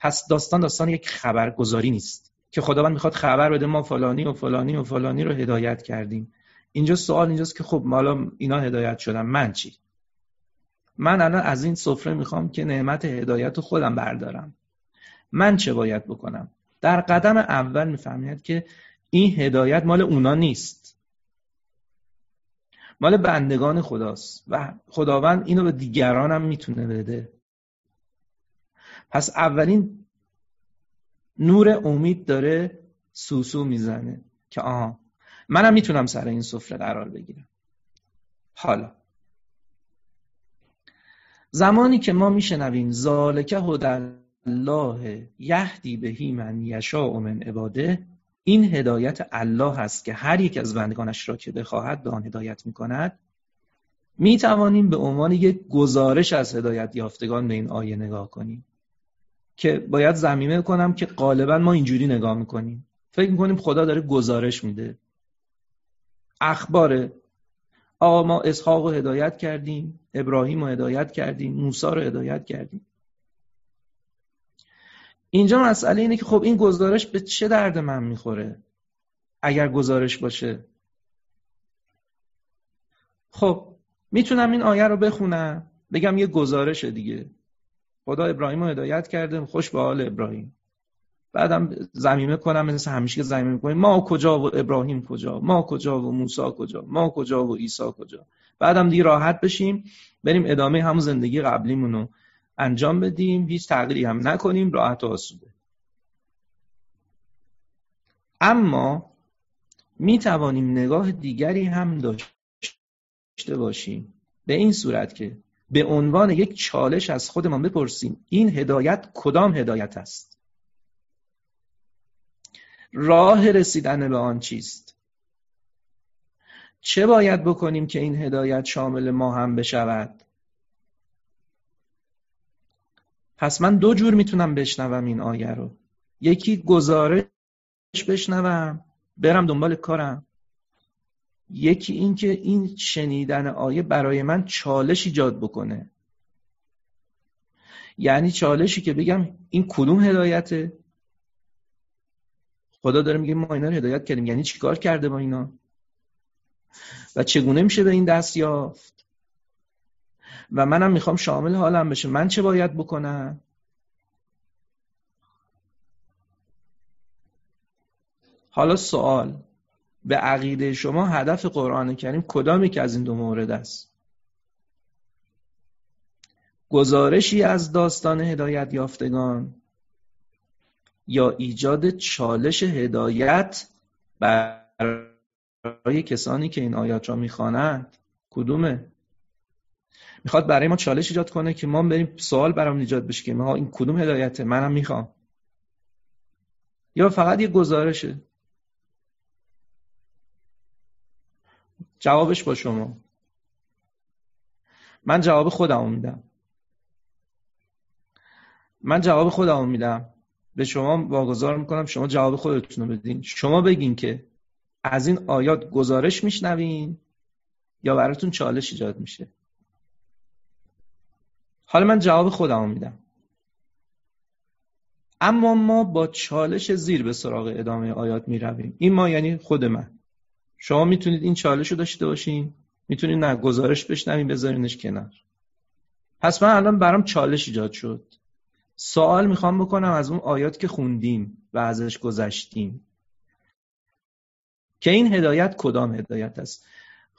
پس داستان داستان یک خبرگزاری نیست که خداوند می‌خواد خبر بده ما فلانی و فلانی و فلانی رو هدایت کردیم. اینجا سوال اینجاست که خب حالا اینا هدایت شدن. من چی؟ من الان از این سفره می‌خوام که نعمت هدایت رو خودم بردارم. من چه باید بکنم؟ در قدم اول می‌فهمید که این هدایت مال اونا نیست. مال بندگان خداست. و خداوند اینو به دیگران هم می‌تونه بده. پس اولین نور امید داره سوسو می‌زنه که آها منم می‌تونم سر این سفره قرار بگیرم. حالا زمانی که ما میشنویم ذالک هدى الله یهدی بهی من یشاء من عباده این هدایت الله هست که هر یک از بندگانش را که بخواهد به آن هدایت می‌کند می توانیم به عنوان یک گزارش از هدایت یافتگان به این آیه نگاه کنیم که باید زمینه کنم که غالبا ما اینجوری نگاه می‌کنیم. فکر می‌کنیم خدا داره گزارش میده. اخباره آقا ما اسحاق رو هدایت کردیم ابراهیم رو هدایت کردیم موسی رو هدایت کردیم. اینجا مسئله اینه که خب این گزارش به چه درد من می‌خوره اگر گزارش باشه؟ خب می‌تونم این آیه رو بخونم بگم یه گزارش دیگه. خدا ابراهیم رو هدایت کرده خوش به حال ابراهیم. بعدم زمینه کنم مثل همیشه که زمینه کنیم ما کجا و ابراهیم کجا؟ ما کجا و موسی کجا؟ ما کجا و عیسی کجا؟ بعدم دیگه راحت بشیم بریم ادامه همون زندگی قبلیمون رو. انجام بدیم هیچ تغییری هم نکنیم راحت و آسوده. اما می توانیم نگاه دیگری هم داشته باشیم. به این صورت که به عنوان یک چالش از خودمان بپرسیم این هدایت کدام هدایت است؟ راه رسیدن به آن چیست؟ چه باید بکنیم که این هدایت شامل ما هم بشود؟ پس من دو جور می‌تونم بشنوم این آیه رو. یکی گزارش بشنوم برم دنبال کارم. یکی این که این شنیدن آیه برای من چالش ایجاد بکنه. یعنی چالشی که بگم این کدوم هدایته؟ خدا داره میگه ما اینا رو هدایت کردیم. یعنی چیکار کرده با اینا؟ و چگونه میشه به این دست یافت؟ و منم می‌خوام شامل حالم بشه. من چه باید بکنم؟ حالا سوال. به عقیده شما هدف قرآن کریم کدامی که از این دو مورد است؟ گزارشی از داستان هدایت یافتگان یا ایجاد چالش هدایت برای کسانی که این آیات را می‌خوانند؟ کدومه؟ می‌خواد برای ما چالش ایجاد کنه که ما بریم سوال برام ایجاد بشه که ما این کدوم هدایته منم می‌خوام. یا فقط یه گزارشه. جوابش با شما. من جواب خودم میدم. من جواب خودم میدم. به شما واگذار می‌کنم شما جواب خودتون رو بدین. شما بگین که از این آیات گزارش میشنوین یا براتون چالش ایجاد میشه. حالا من جواب خودم میدم. اما ما با چالش زیر به سراغ ادامه آیات می رویم این ما یعنی خود من. شما می‌تونید این چالش رو داشته باشین. می‌تونید نه گزارش بشنوین بذارینش کنار. پس من الان برام چالش ایجاد شد. سوال می‌خوام بکنم از اون آیات که خوندیم و ازش گذشتیم. که این هدایت کدام هدایت است؟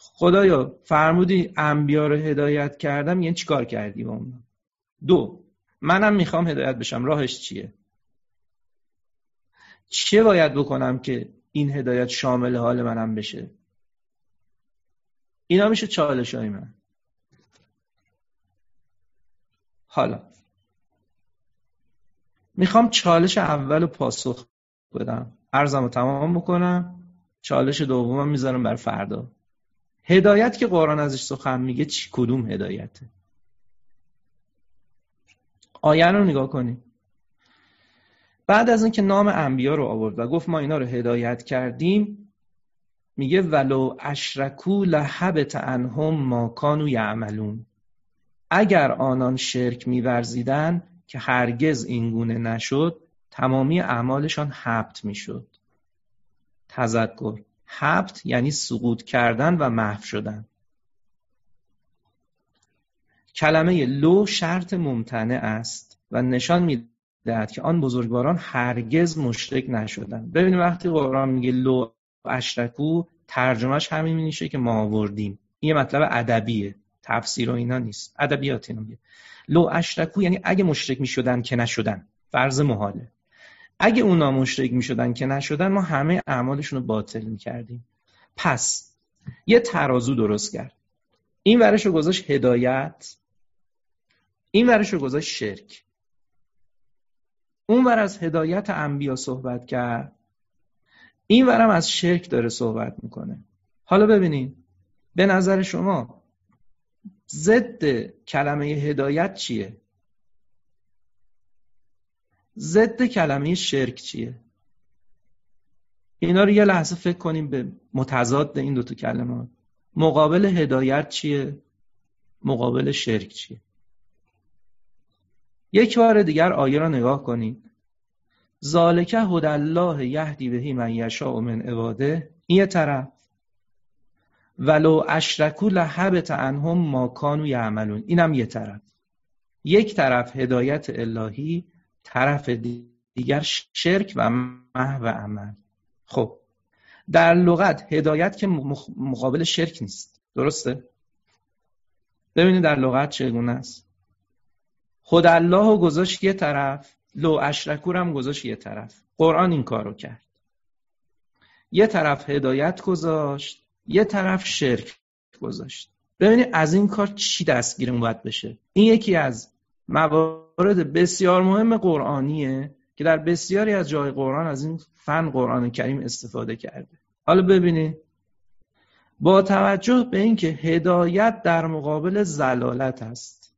خدایا فرمودی انبیا رو هدایت کردم یعنی چیکار کردی؟ با اون. دو منم می‌خوام هدایت بشم. راهش چیه؟ چه باید بکنم که این هدایت شامل حال منم بشه؟ اینا میشه چالش های من. حالا می‌خوام چالش اول پاسخ بدم. ارزم رو تمام بکنم. چالش دومم می‌ذارم بر فردا. هدایت که قرآن ازش سخن میگه چی؟ کدوم هدایته آیه رو نگاه کنید بعد از اینکه نام انبیا رو آورد و گفت ما اینا رو هدایت کردیم میگه ولو اشرکو لحبت عنهم ما کانوا یعملون. اگر آنان شرک میورزیدن که هرگز اینگونه نشد تمامی اعمالشان حبت می‌شد. تذکر. حبت یعنی سقوط کردن و محو شدن. کلمه لو شرط ممتنع است و نشان می‌دهد که آن بزرگواران هرگز مشرک نشدند. ببینید وقتی قرآن میگه لو اشرکو ترجمهش همین میشه که ما آوردیم. این یه مطلب ادبیه. تفسیر و اینا نیست. ادبیات اینا میگه. لو اشرکو یعنی اگه مشرک می‌شدن که نشدن. فرض محاله. اگه اونا مشرک می‌شدن که نشدن ما همه اعمالشون رو باطل می‌کردیم. پس یه ترازو درست کرد. این ورش رو گذاشت هدایت. این ورش رو گذاشت شرک. اون ور از هدایت انبیا صحبت کرد. این ورم از شرک داره صحبت می‌کنه. حالا ببینید به نظر شما ضد کلمه هدایت چیه؟ ضد کلمه شرک چیه؟ اینا رو یه لحظه فکر کنیم به متضاد این دوتا کلمات مقابل هدایت چیه؟ مقابل شرک چیه؟ یک بار دیگر آیه را نگاه کنید. ذالک هد الله یهدی بهی من یشاء من عباده. این یه طرف. ولو اشرکو لحبت عنهم ما کانوا یعملون. اینم یه طرف. یک طرف هدایت الهی طرف دیگر شرک و محو عمل. خب در لغت هدایت که مقابل شرک نیست. درسته؟ ببینید در لغت چگونه است. خود الله رو گذاشت یه طرف لو اشرکور هم گذاشت یه طرف. قرآن این کارو کرد. یه طرف هدایت گذاشت یه طرف شرک گذاشت. ببینید از این کار چی دستگیرمون باید بشه؟ این یکی از موارد بسیار مهم قرآنیه که در بسیاری از جای قرآن از این فن قرآن کریم استفاده کرده. حالا ببینید با توجه به اینکه هدایت در مقابل زلالت است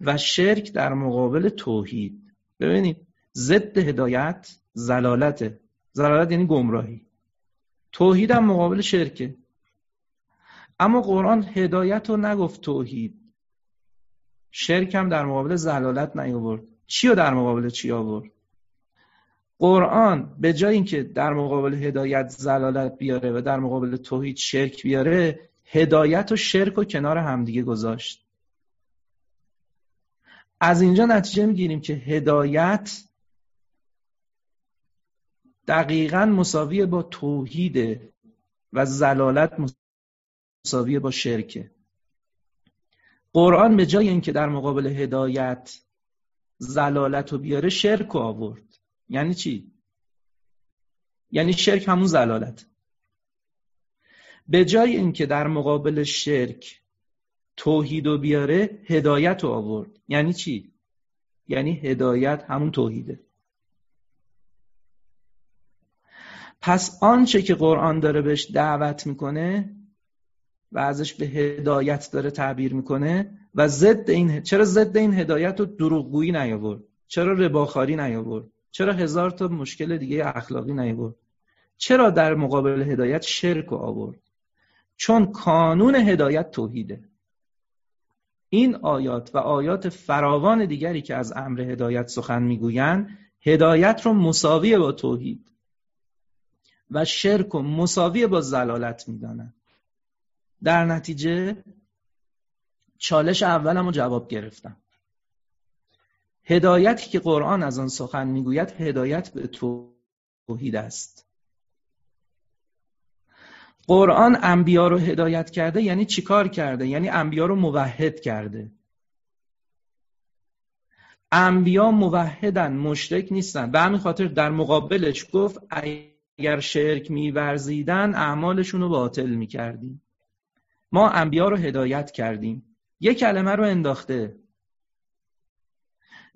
و شرک در مقابل توحید. ببینید ضد هدایت زلالته زلالت یعنی گمراهی. توحید هم مقابل شرکه. اما قرآن هدایت رو نگفت توحید. شرک هم در مقابل زلالت نیاورد. چی رو در مقابل چی آورد؟ قرآن به جای اینکه در مقابل هدایت زلالت بیاره و در مقابل توحید شرک بیاره هدایت و شرک و کنار همدیگه گذاشت. از اینجا نتیجه می‌گیریم که هدایت دقیقا مساوی با توحید و زلالت مساوی با شرکه. قرآن به جای اینکه در مقابل هدایت زلالت رو بیاره شرک رو آورد یعنی چی؟ یعنی شرک همون زلالت به جای اینکه در مقابل شرک توحید رو بیاره هدایت رو آورد یعنی چی؟ یعنی هدایت همون توحیده پس آنچه که قرآن داره بهش دعوت می‌کنه و ازش به هدایت داره تعبیر می‌کنه و ضد این چرا ضد این هدایت رو دروغگویی نیاورد؟ چرا رباخاری نیاورد؟ چرا هزار تا مشکل دیگه اخلاقی نیاورد؟ چرا در مقابل هدایت شرک آورد؟ چون کانون هدایت توحیده. این آیات و آیات فراوان دیگری که از امر هدایت سخن می‌گویند هدایت رو مساوی با توحید و شرک و مساوی با زلالت می‌دانند. در نتیجه چالش اولم رو جواب گرفتم. هدایتی که قرآن از آن سخن می‌گوید هدایت به توحید است. قرآن انبیا رو هدایت کرده یعنی چیکار کرده؟ یعنی انبیا رو موحد کرده. انبیا موحدن مشرک نیستن. به همین خاطر در مقابلش گفت اگر شرک میورزیدن اعمالشون رو باطل می‌کردیم. ما انبیا رو هدایت کردیم. یه کلمه رو انداخته.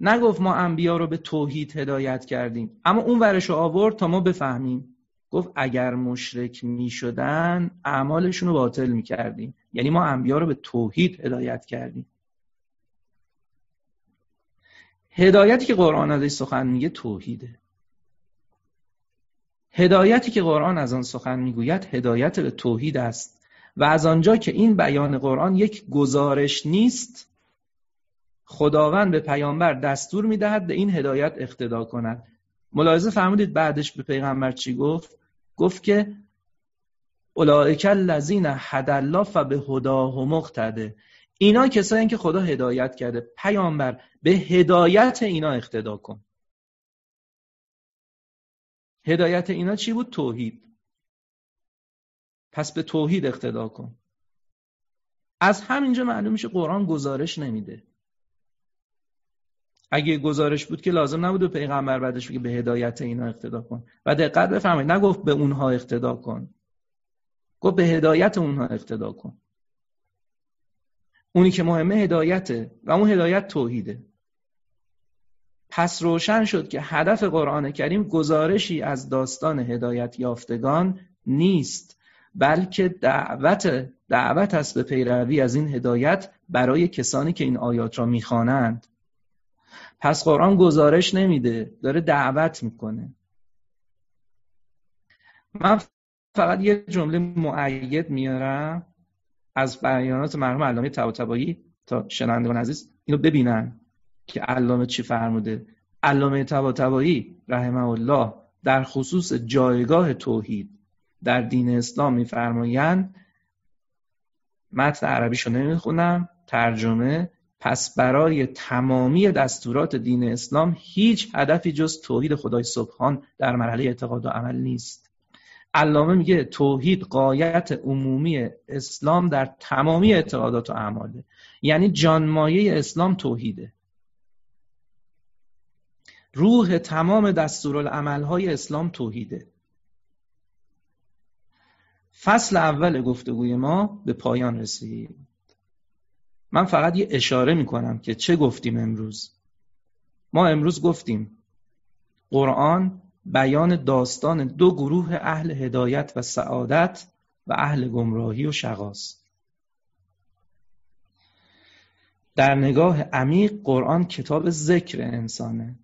نگفت ما انبیا رو به توحید هدایت کردیم. اما اون ورش رو آورد تا ما بفهمیم. گفت اگر مشرک می شدن اعمالشون رو باطل می کردیم یعنی ما انبیا رو به توحید هدایت کردیم. هدایتی که قرآن ازش سخن میگه توحیده. هدایتی که قرآن از آن سخن می‌گوید هدایت به توحید است. و از آنجا که این بیان قرآن یک گزارش نیست خداوند به پیامبر دستور می‌دهد به این هدایت اقتدا کند. ملاحظه فرمودید بعدش به پیغمبر چی گفت؟ گفت که اولئک الذین هدی الله فبه هداه مقتده. اینا کسایی که خدا هدایت کرده. پیامبر به هدایت اینا اقتدا کن. هدایت اینا چی بود؟ توحید. پس به توحید اقتدا کن. از همینجا معلوم میشه قرآن گزارش نمیده. اگه گزارش بود که لازم نبود به پیغمبر بعدش بگه به هدایت اینا اقتدا کن. و دقت بفرمایید. نگفت به اونها اقتدا کن. گفت به هدایت اونها اقتدا کن. اونی که مهمه هدایته و اون هدایت توحیده. پس روشن شد که هدف قرآن کریم گزارشی از داستان هدایت یافتگان نیست. بلکه دعوت دعوت است به پیروی از این هدایت برای کسانی که این آیات را می‌خوانند. پس قرآن گزارش نمیده داره دعوت می‌کنه. من فقط یه جمله معید میارم از بیانات مرحوم علامه طباطبایی تا شنوندگان عزیز. اینو ببینن که علامه چی فرموده. علامه طباطبایی رحمه الله در خصوص جایگاه توحید در دین اسلام میفرمایند متن عربیشو نمی‌خونم ترجمه پس برای تمامی دستورات دین اسلام هیچ هدفی جز توحید خدای سبحان در مرحله اعتقاد و عمل نیست. علامه میگه توحید قایت عمومی اسلام در تمامی اعتقادات و اعماله. یعنی جانمایه اسلام توحیده. روح تمام دستورالعملهای اسلام توحیده. فصل اول گفتگوی ما به پایان رسید. من فقط یه اشاره می‌کنم که چه گفتیم امروز. ما امروز گفتیم قرآن بیان داستان دو گروه اهل هدایت و سعادت و اهل گمراهی و شقاست. در نگاه عمیق قرآن کتاب ذکر انسانه.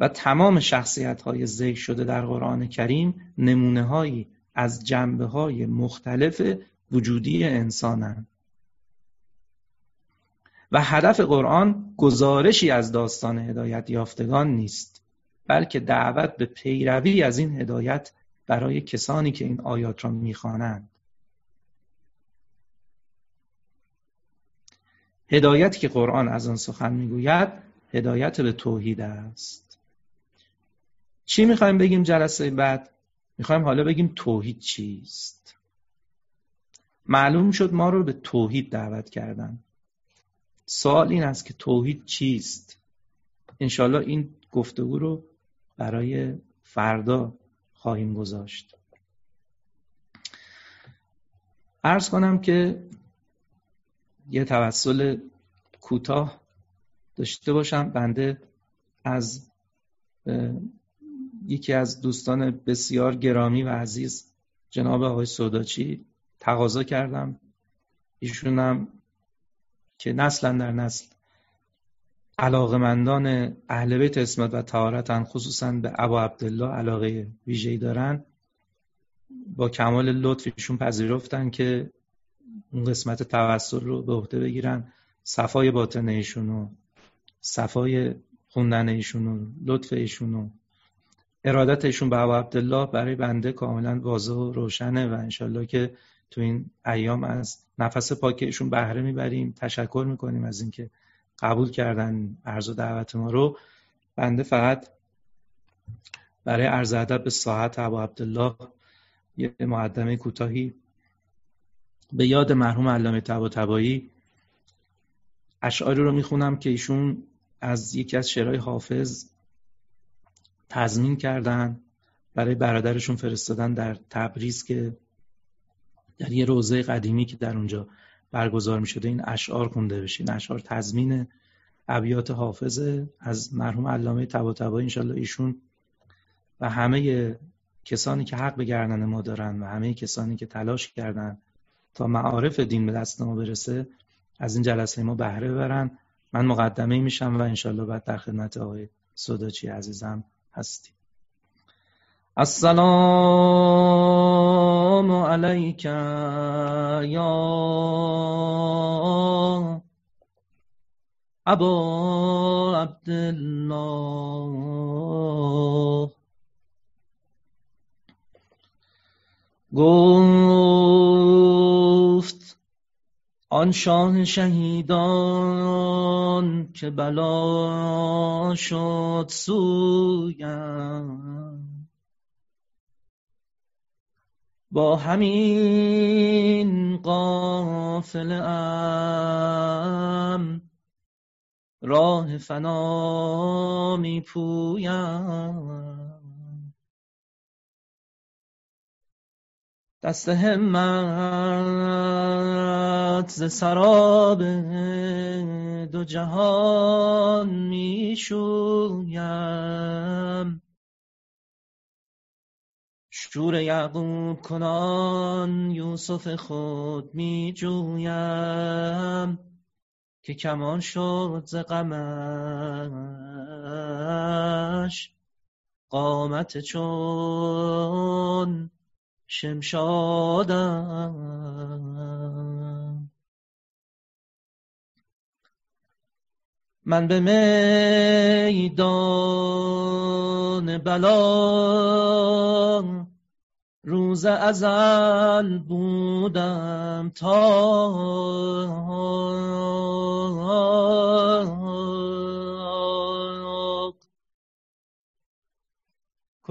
و تمام شخصیت های ذکر شده در قرآن کریم نمونه هایی از جنبه های مختلف وجودی انسانند و هدف قرآن گزارشی از داستان هدایت یافتگان نیست بلکه دعوت به پیروی از این هدایت برای کسانی که این آیات را می‌خوانند. هدایتی که قرآن از آن سخن می‌گوید هدایت به توحید است. چی می‌خوایم بگیم جلسه بعد؟ می‌خوایم حالا بگیم توحید چیست؟ معلوم شد ما رو به توحید دعوت کردن. سوال این است که توحید چیست؟ انشالله این گفتگو رو برای فردا خواهیم گذاشت. ارز کنم که یه توسل کوتاه داشته باشم. بنده از یکی از دوستان بسیار گرامی و عزیز جناب آقای سوداچی تقاضا کردم. ایشونم که نسلا در نسل علاقمندان اهل بیت اسمت و طهارتن خصوصا به ابا عبدالله علاقه ویژه‌ای دارن با کمال لطف ایشون پذیرفتن که اون قسمت توسل رو به عهده بگیرن. صفای باطن ایشون و صفای خوندن ایشون و لطف ایشون و ارادت ایشون به عبدالله برای بنده کاملا واضح و روشنه و انشالله که تو این ایام از نفس پاک ایشون بهره می‌بریم تشکر می‌کنیم از اینکه قبول کردن عرض و دعوت ما رو. بنده فقط برای عرض ادب به ساعت ابا عبدالله یه مقدمه کوتاهی. به یاد مرحوم علامه طباطبایی اشعاری رو می‌خونم که ایشون از یکی از شعرهای حافظ تضمین کردن برای برادرشون فرستادن در تبریز که در یه روزه قدیمی که در اونجا برگزار می شده این اشعار خونده بشین اشعار تضمین ابیات حافظه از مرحوم علامه طباطبایی انشالله ایشون و همه کسانی که حق به گردن ما دارن و همه کسانی که تلاش کردن تا معارف دین به دست ما برسه از این جلسه ما بهره ببرن. من مقدمه میشم و انشالله بعد در خدمت آقای صداچی عزیزم هستیم. السلام علیک یا ابا عبدالله. گفت آن شاه شهیدان که بلا شد سویم با همین قافل ام راه فنا می پویم دست همت ز سراب دو جهان می شویم شور یعقوب کنان یوسف خود می جویم که کمان شد ز غمش. قامت چون شمشادم. من به میدان بلا روز ازل بودم تا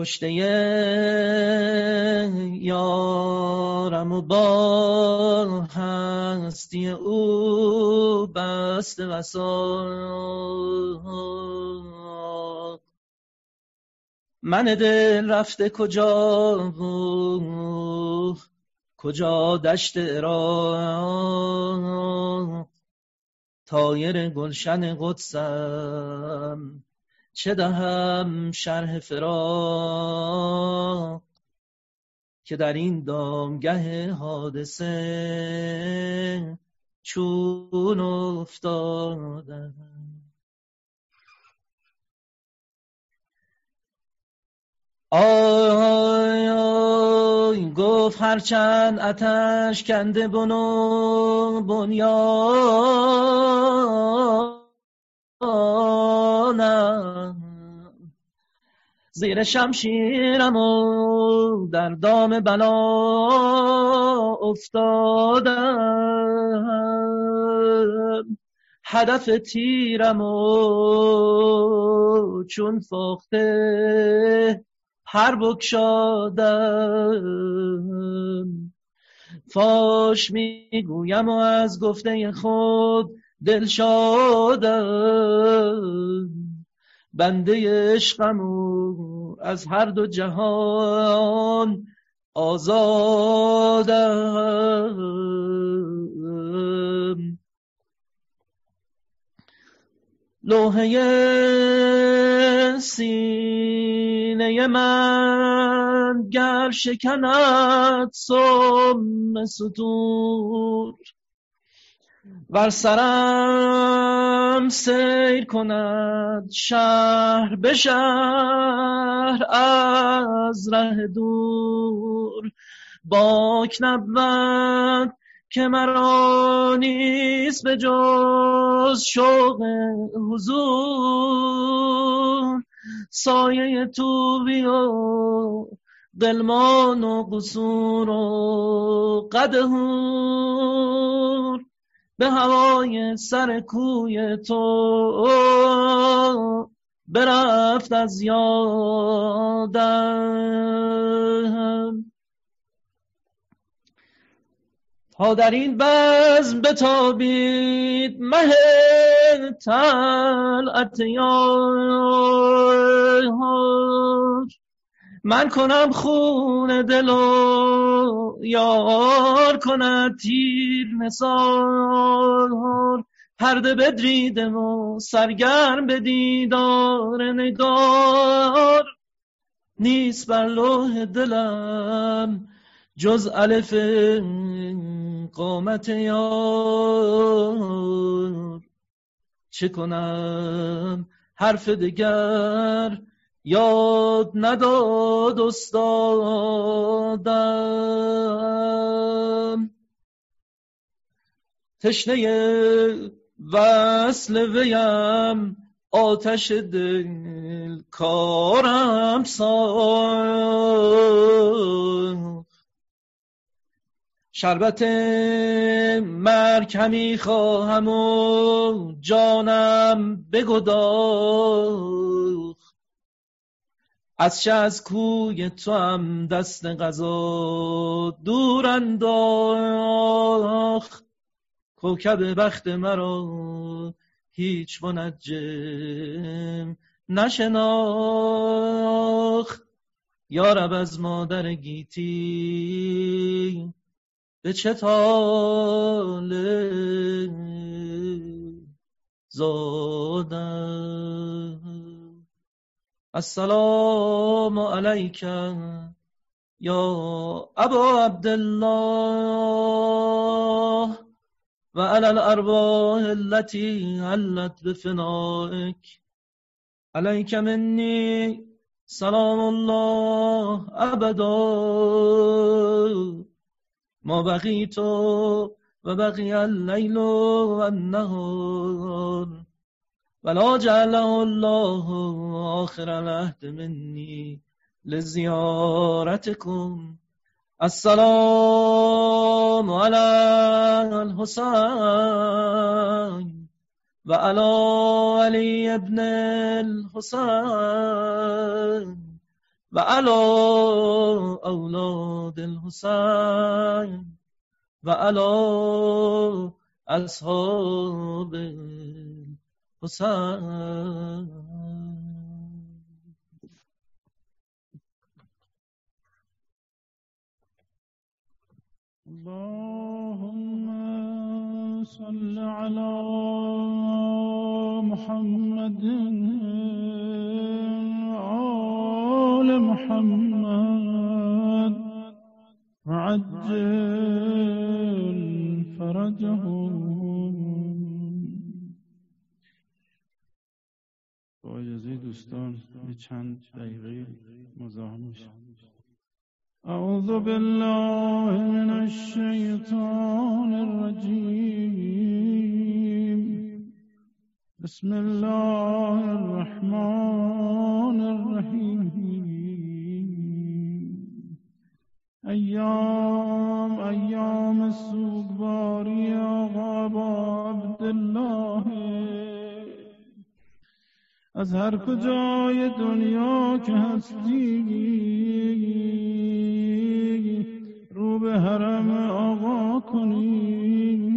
کشته یارم و با هستی او بست وسا من دل رفته کجا؟ و کجا دشت را تایر گلشن قدسم. چه دهم شرح فرا که در این دامگه حادثه چون افتادم آی آی گفت هرچند اتش کنده بنو بنیانم زیر شمشیرم و در دام بلا افتادم. هدف تیرم و چون فاخته هر بکشادم فاش می‌گویم و از گفته خود دل شادم. بنده عشقم و از هر دو جهان آزادم. لوحه سینه من گر شکند سم ستور. ور سرم سیر کند شهر به شهر از ره دور. باک نبود که مرا نیست به جز شوق حضور. سایه توبی و قلمان و قصور و قدهور به هوای سر کوی تو برفت از یادم. تا در این بزم بتابید مه تلعت یار من کنم خون دل و یار کند تیر نسار پرده بدریدم و سرگرم به دیدار نگار. نیست بر لوح دلم جز الف قامت یار. چه کنم حرف دگر یاد نداد استادم. تشنه وصل ویم آتش دل کارم سا شربت مرکمی خواهم و جانم بگداخ از چه از کوی تو هم دست غذا دور انداخت. کوکب بخت مرا هیچ منجم نشناخت. یارب از مادر گیتی به چه تاله زادم؟ السلام علیک یا ابا عبدالله و علی الارواح التي علت بفنائك علیک منی سلام الله ابدا ما بقیت و بقی اللیل و النهار ولا جعله الله آخر العهد منی لزیارتكم السلام على الحسين وعلى علي ابن الحسين وعلى أولاد الحسين وعلى أصحاب اللهم صل على محمد وآل محمد. وعجل فرجهم دوستان یه چند دقیقه مزاحم میشم. أعوذ بالله من الشيطان الرجيم بسم الله الرحمن الرحيم أيام أيام السوقباري غابا عبد الله از هر کجای دنیا که هستی رو به حرم آقا کنی.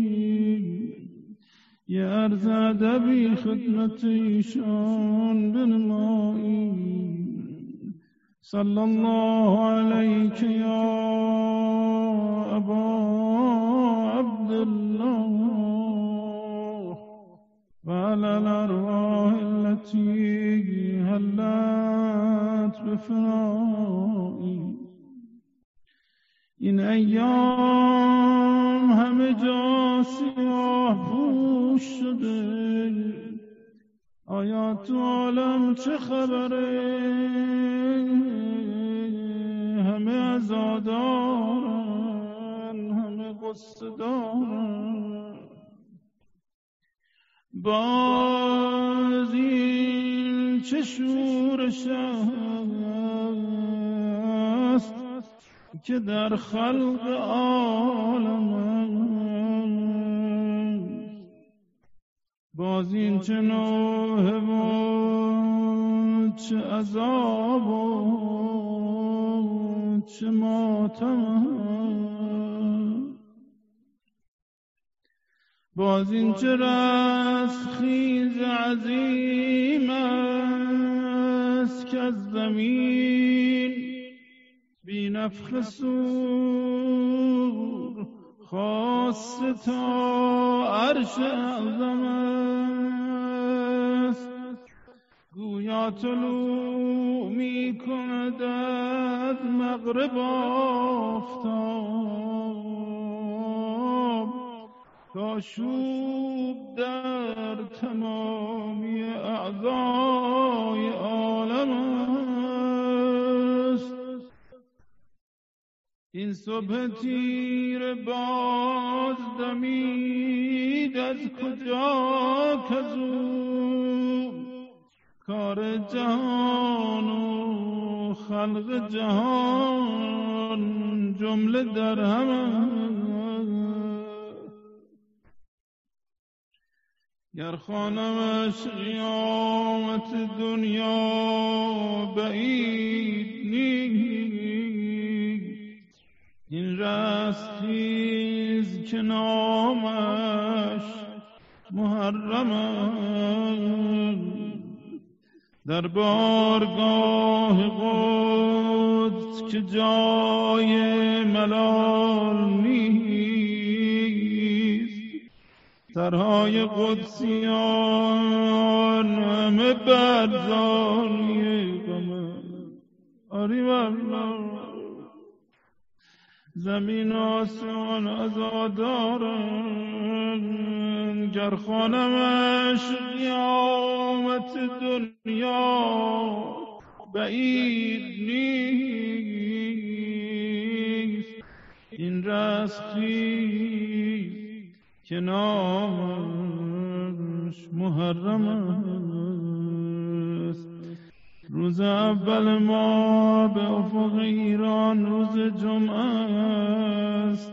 یه عرض ادبی خدمت ایشان بنمایی. صلی الله علیک یا ابا عبدالله. وعلى الأرواح التي هلت بفرائي این ایام همه جا سیاه پوش شده. آیا تو عالم چه خبره؟ همه ازادارن همه قصه باز این چه شورش است که در خلق عالم باز این چه نوه و چه عذاب و چه ماتم باز این چه خیز عظیم است که از زمین بی نفخ سور خاص تا عرش اعظم است. گویا طلوع می کند از مغرب آفتاب. تا شوب در تمامی اعضای عالم است. این صبح تیر باز دمید از کجا کزو؟ کار جهان و خلق جهان جمله در هم گر خانمش قیامت دنیا بعید نیست این رستخیز که نامش محرم در بارگاه قدس که جای ملال سرهای قدسیان همه برزانی غمه آری زمین آسمان ازادارن گر خانمش قیامت دنیا بعید نیست. این رسخی که نامش محرم است. روز اول ما به افق ایران روز جمعه است.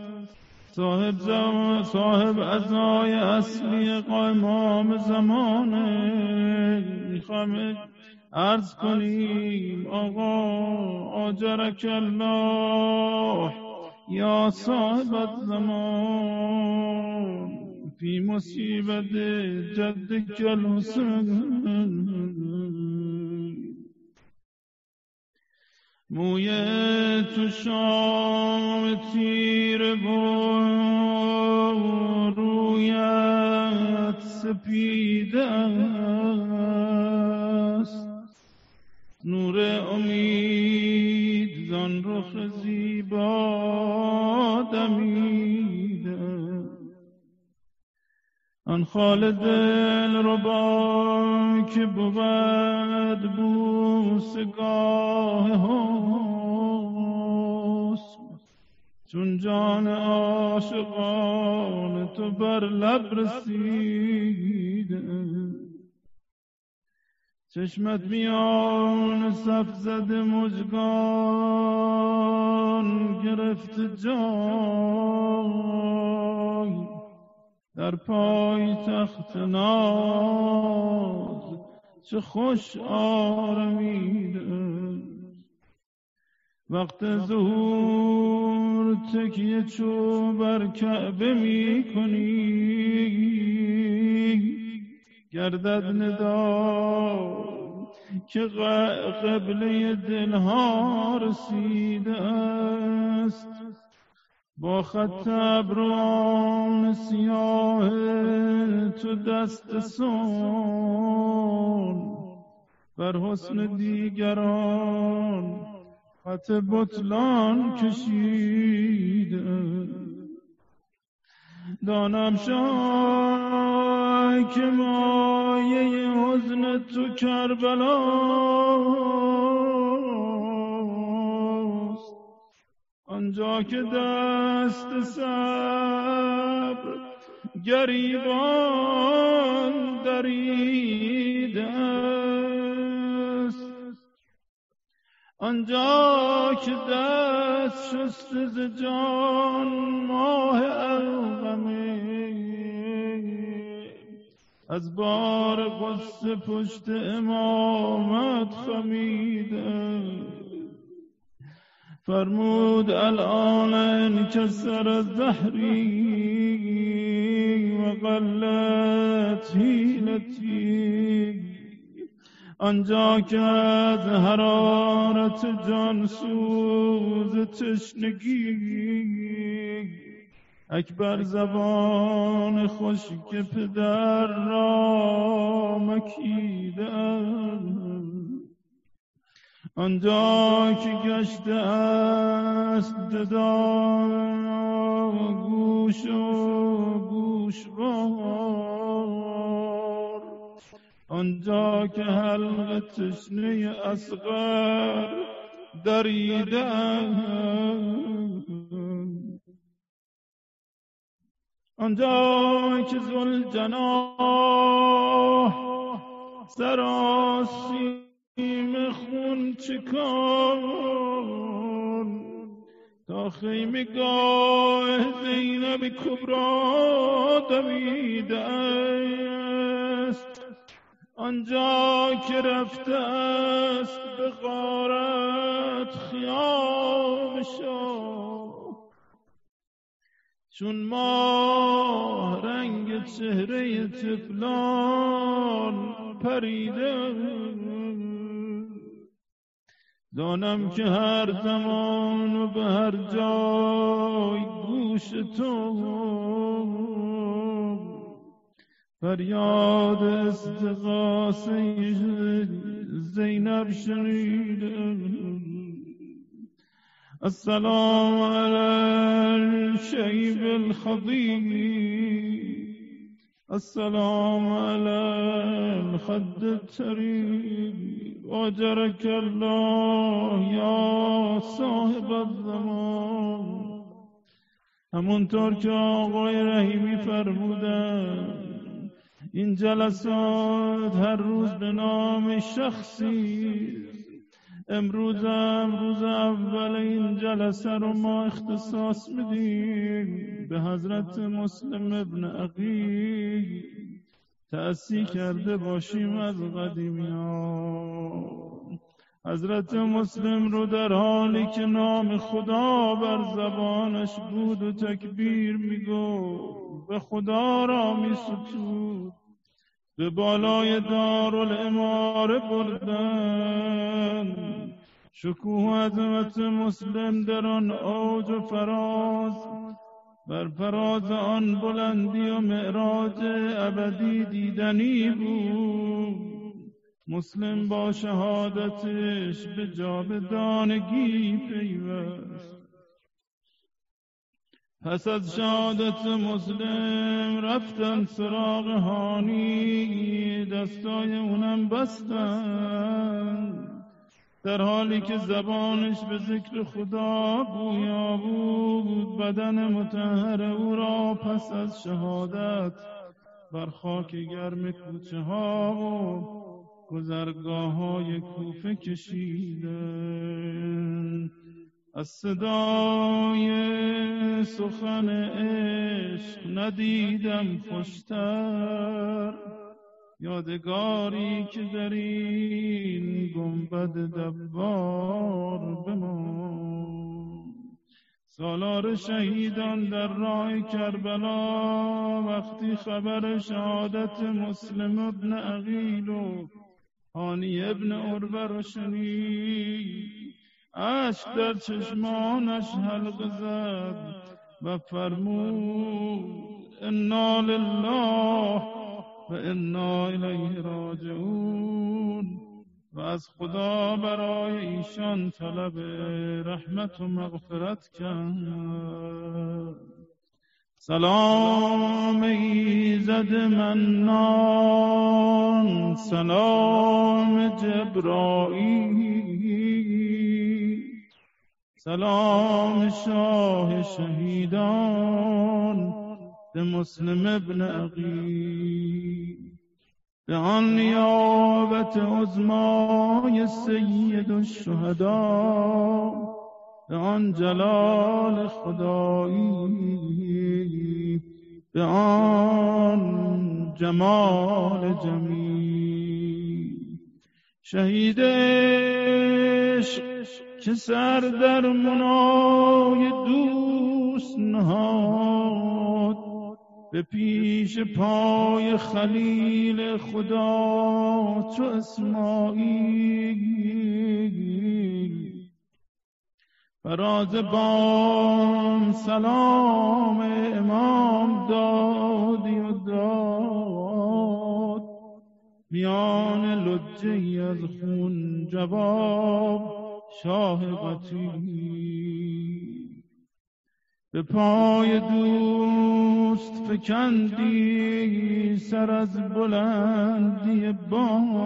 صاحب زم... صاحب ازای اصلی قایمام زمانه می‌خوام عرض کنیم آقا آجرک الله. یا صاحب زمان فی مصیبت جد الحسن موی تو شام تیر با رویت سپیده است. نور امید رخ زیبا دمیده. آن خال دل رو با که بود بوسگاه حسن. چون جان عاشقان تو بر لب رسیده. چشمت میان صف زد مجگان گرفت جای. در پای تخت ناز چه خوش آرمیده. وقت ظهور تکیه چو بر کعبه می گردد ندا که قبله دلها رسیده است. با خط ابران سیاه تو دست سون بر حسن دیگران خط بطلان کشیده دانم شای که مایه حزن تو کربلاست آنجا که دست صبر گریبان دریده آنجا که دست شست ز جان ماه الغمه از بار قصه پشت امامت خمیده. فرمود الان انکسر زهری و قلت حیلتی. آنجا که از حرارت جان سوز تشنگی. اکبر زبان که پدر را مکیده آنجا که گشته است ددا گوش و گوش آنجا که حلق تشنه اصغر دریده آنجا که زل جناح سراسیم خون چکان تا خیمه گاه زینب کبرا دویده است. آنجا که رفته است به غارت خیام چون ما رنگ چهره تفلان پریده دانم که هر زمان و به هر جای گوش تو فریاد استغاثه زینب شنید السلام على الشيب الخضيب السلام على الخد التريب وجرك الله يا صاحب الزمان. همونطور که آقای رحیمی فرمودن این جلسات هر روز به نام شخصی. امروز هم روز اول این جلسه رو ما اختصاص میدیم به حضرت مسلم ابن عقیل. تأسی کرده باشیم از قدیمیان. حضرت مسلم رو در حالی که نام خدا بر زبانش بود و تکبیر میگو به خدا را می به بالای دارالاماره بردن. شکوه عظمت مسلم در آن اوج و فراز بر فراز آن بلندی و معراج ابدی دیدنی بود. مسلم با شهادتش به جاودانگی پیوست. پس از شهادت مسلم رفتن سراغ هانی دستای اونم بستن در حالی که زبانش به ذکر خدا گویا بود بدن متحر او را پس از شهادت بر خاک گرم کوچه ها و گذرگاه های کوفه کشیدن از صدای سخن عشق ندیدم خوشتر. یادگاری که در این گنبد دبار بمان سالار شهیدان در راه کربلا وقتی خبر شهادت مسلم ابن عقیل و حانی ابن عربه شنید. عشق در چشمانش حلق زد و فرمود انا لله و انا الیه راجعون. و از خدا برای ایشان طلب رحمت و مغفرت کرد. سلام ایزد منان سلام جبرائیل. سلام شاه شهیدان به مسلم ابن عقیل. به آن نیابت عزمای سید الشهدا. به آن جلال خدایی. به آن جمال جمیل. شهیدش که سر در منای دوست نهاد؟ به پیش پای خلیل خدا چو اسماعیل. فراز بام سلام امام دادی و داد؟ میان لجه از خون جواب شاه قطیر به پای دوست فکندی سر از بلندی بام.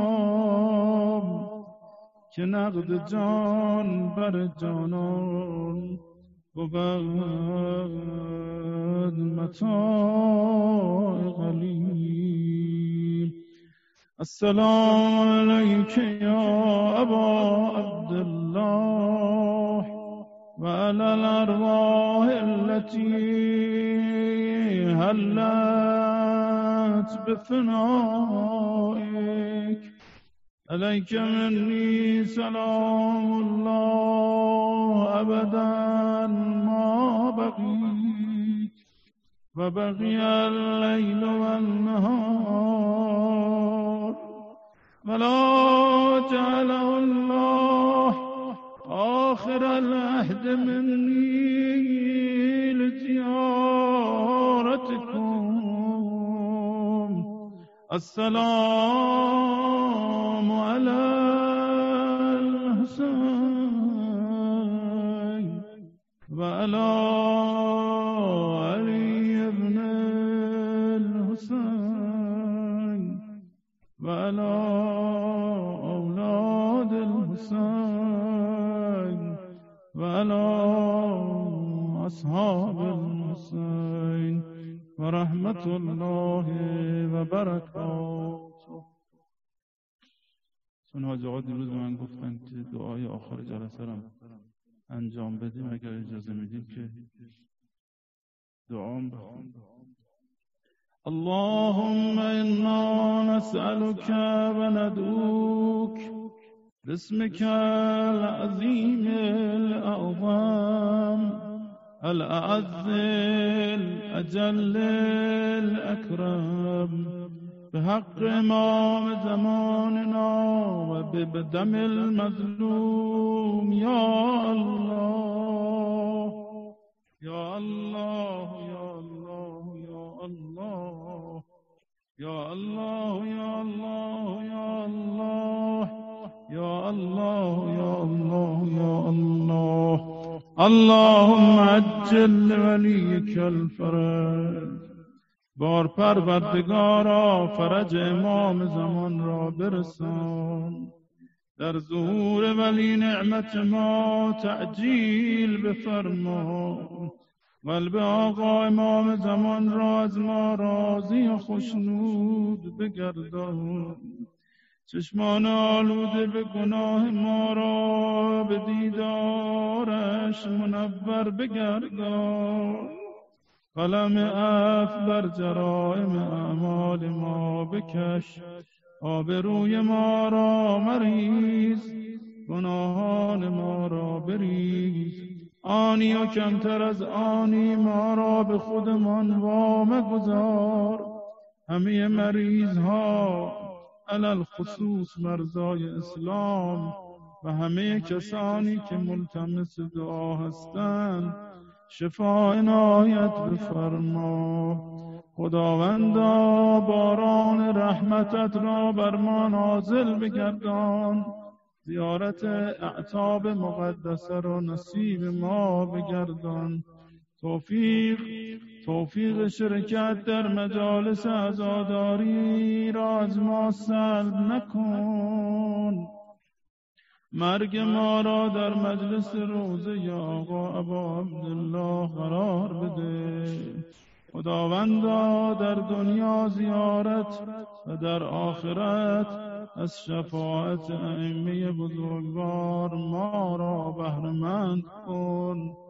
که نقد جان بر جانان بود متاع قلیل السلام علیک یا ابا عبدالله وعلى الأرواح التي هلت بفنائك عليك مني سلام الله أبدا ما بقيت. وبقي الليل والنهار. ولا جعله الله آخر العهد مني لزيارتكم. السلام على الحسين وعلى علي بن الحسين وعلى أصحاب الحسين ورحمة الله وبركاته. چون حاج آقا دیروز من گفتن که دعای آخر جلسه رو انجام بدیم. اگر اجازه میدیم که دعام بخونم اللهم إنا نسألك وندعوك. باسمك العظيم الأعظم. الأعز الأجل الأكرم؟ بحق إمام زماننا وبدم المظلوم يا الله. اللهم عجل لوليك الفرج بار پروردگارا فرج امام زمان را برسان در ظهور ولی نعمت ما تعجیل بفرما قلب آقا امام زمان را از ما راضی و خشنود بگردان چشمان آلوده به گناه ما را به دیدارش منور بگردان. قلم اف بر جرائم اعمال ما بکش. آبروی ما را مریز. گناهان ما را بریز. آنی و کمتر از آنی ما را به خودمان وام گذار همه مریض ها علل خصوص مرزای اسلام و همه کسانی که ملتمس دعا هستند شفا عنایت بفرما. خداوندا باران رحمتت را بر ما نازل بگردان. زیارت اعتاب مقدسه را نصیب ما بگردان. توفیق توفیق شرکت در مجالس عزاداری را از ما سلب نکن. مرگ ما را در مجلس روزه آقا ابا عبدالله قرار بده. خداوندا در دنیا زیارت و در آخرت از شفاعت ائمه بزرگوار ما را بهرمند کن.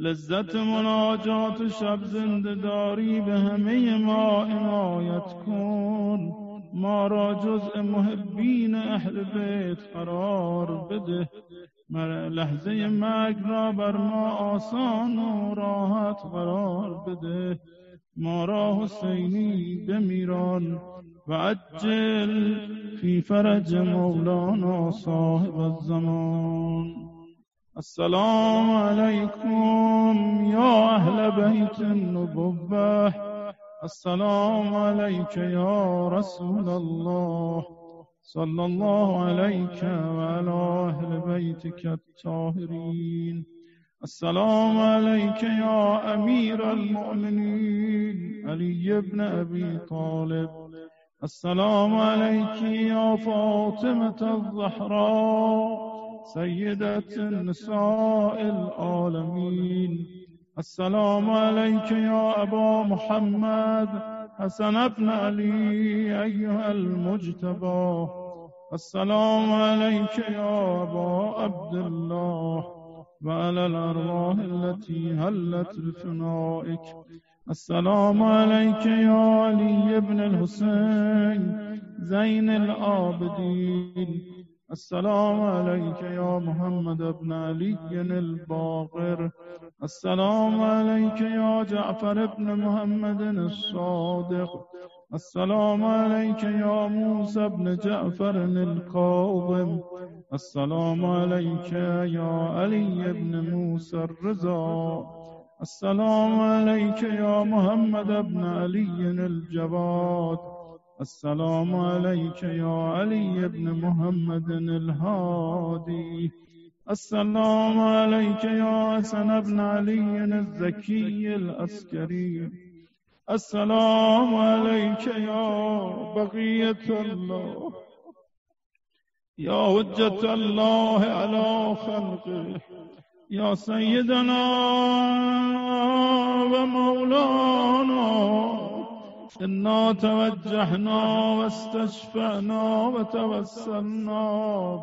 لذت مناجات شب زنده داری به همه ما عنایت کن. ما را جزء محبین اهل بیت قرار بده. لحظه مرگ را بر ما آسان و راحت قرار بده. ما را حسینی بمیران و عجل فی فرج مولانا صاحب الزمان. السلام علیکم یا أهل بیت النبوة. السلام علیک یا رسول الله. صلى الله عليك وعلى أهل بيتك الطاهرين. السلام عليك يا أمير المؤمنين. علي بن أبي طالب. السلام عليك يا فاطمة الزهراء. سيدة النساء العالمين السلام عليك يا أبا محمد. حسن بن علي أيها المجتبى السلام عليك يا أبا عبد الله وعلى الأرواح التي هلت لفنائك السلام عليك يا علي بن الحسين زين العابدين السلام عليك يا محمد بن علي الباقر. السلام عليك يا جعفر بن محمد الصادق. السلام عليك يا موسى بن جعفر القاضم. السلام عليك يا علي بن موسى الرضا. السلام عليك يا محمد بن علي الجواد السلام عليك يا علي بن محمد الهادي. السلام عليك يا حسن بن علي الزكي العسكري. السلام عليك يا بقية الله. يا حجة الله على خلقه. يا سيدنا ومولانا إنا توجهنا واستشفعنا وتوسلنا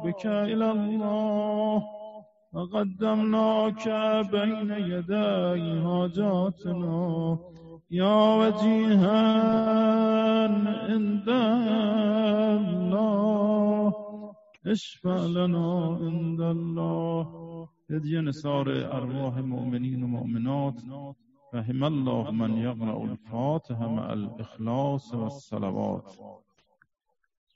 بك إلى الله. وقدمناك بين يدي حاجاتنا. يا وجيها عند الله اشفع لنا عند الله. هدي نسار أرواح المؤمنين ومؤمنات رحم الله من يقرأ الفاتحة مع الإخلاص والصلوات.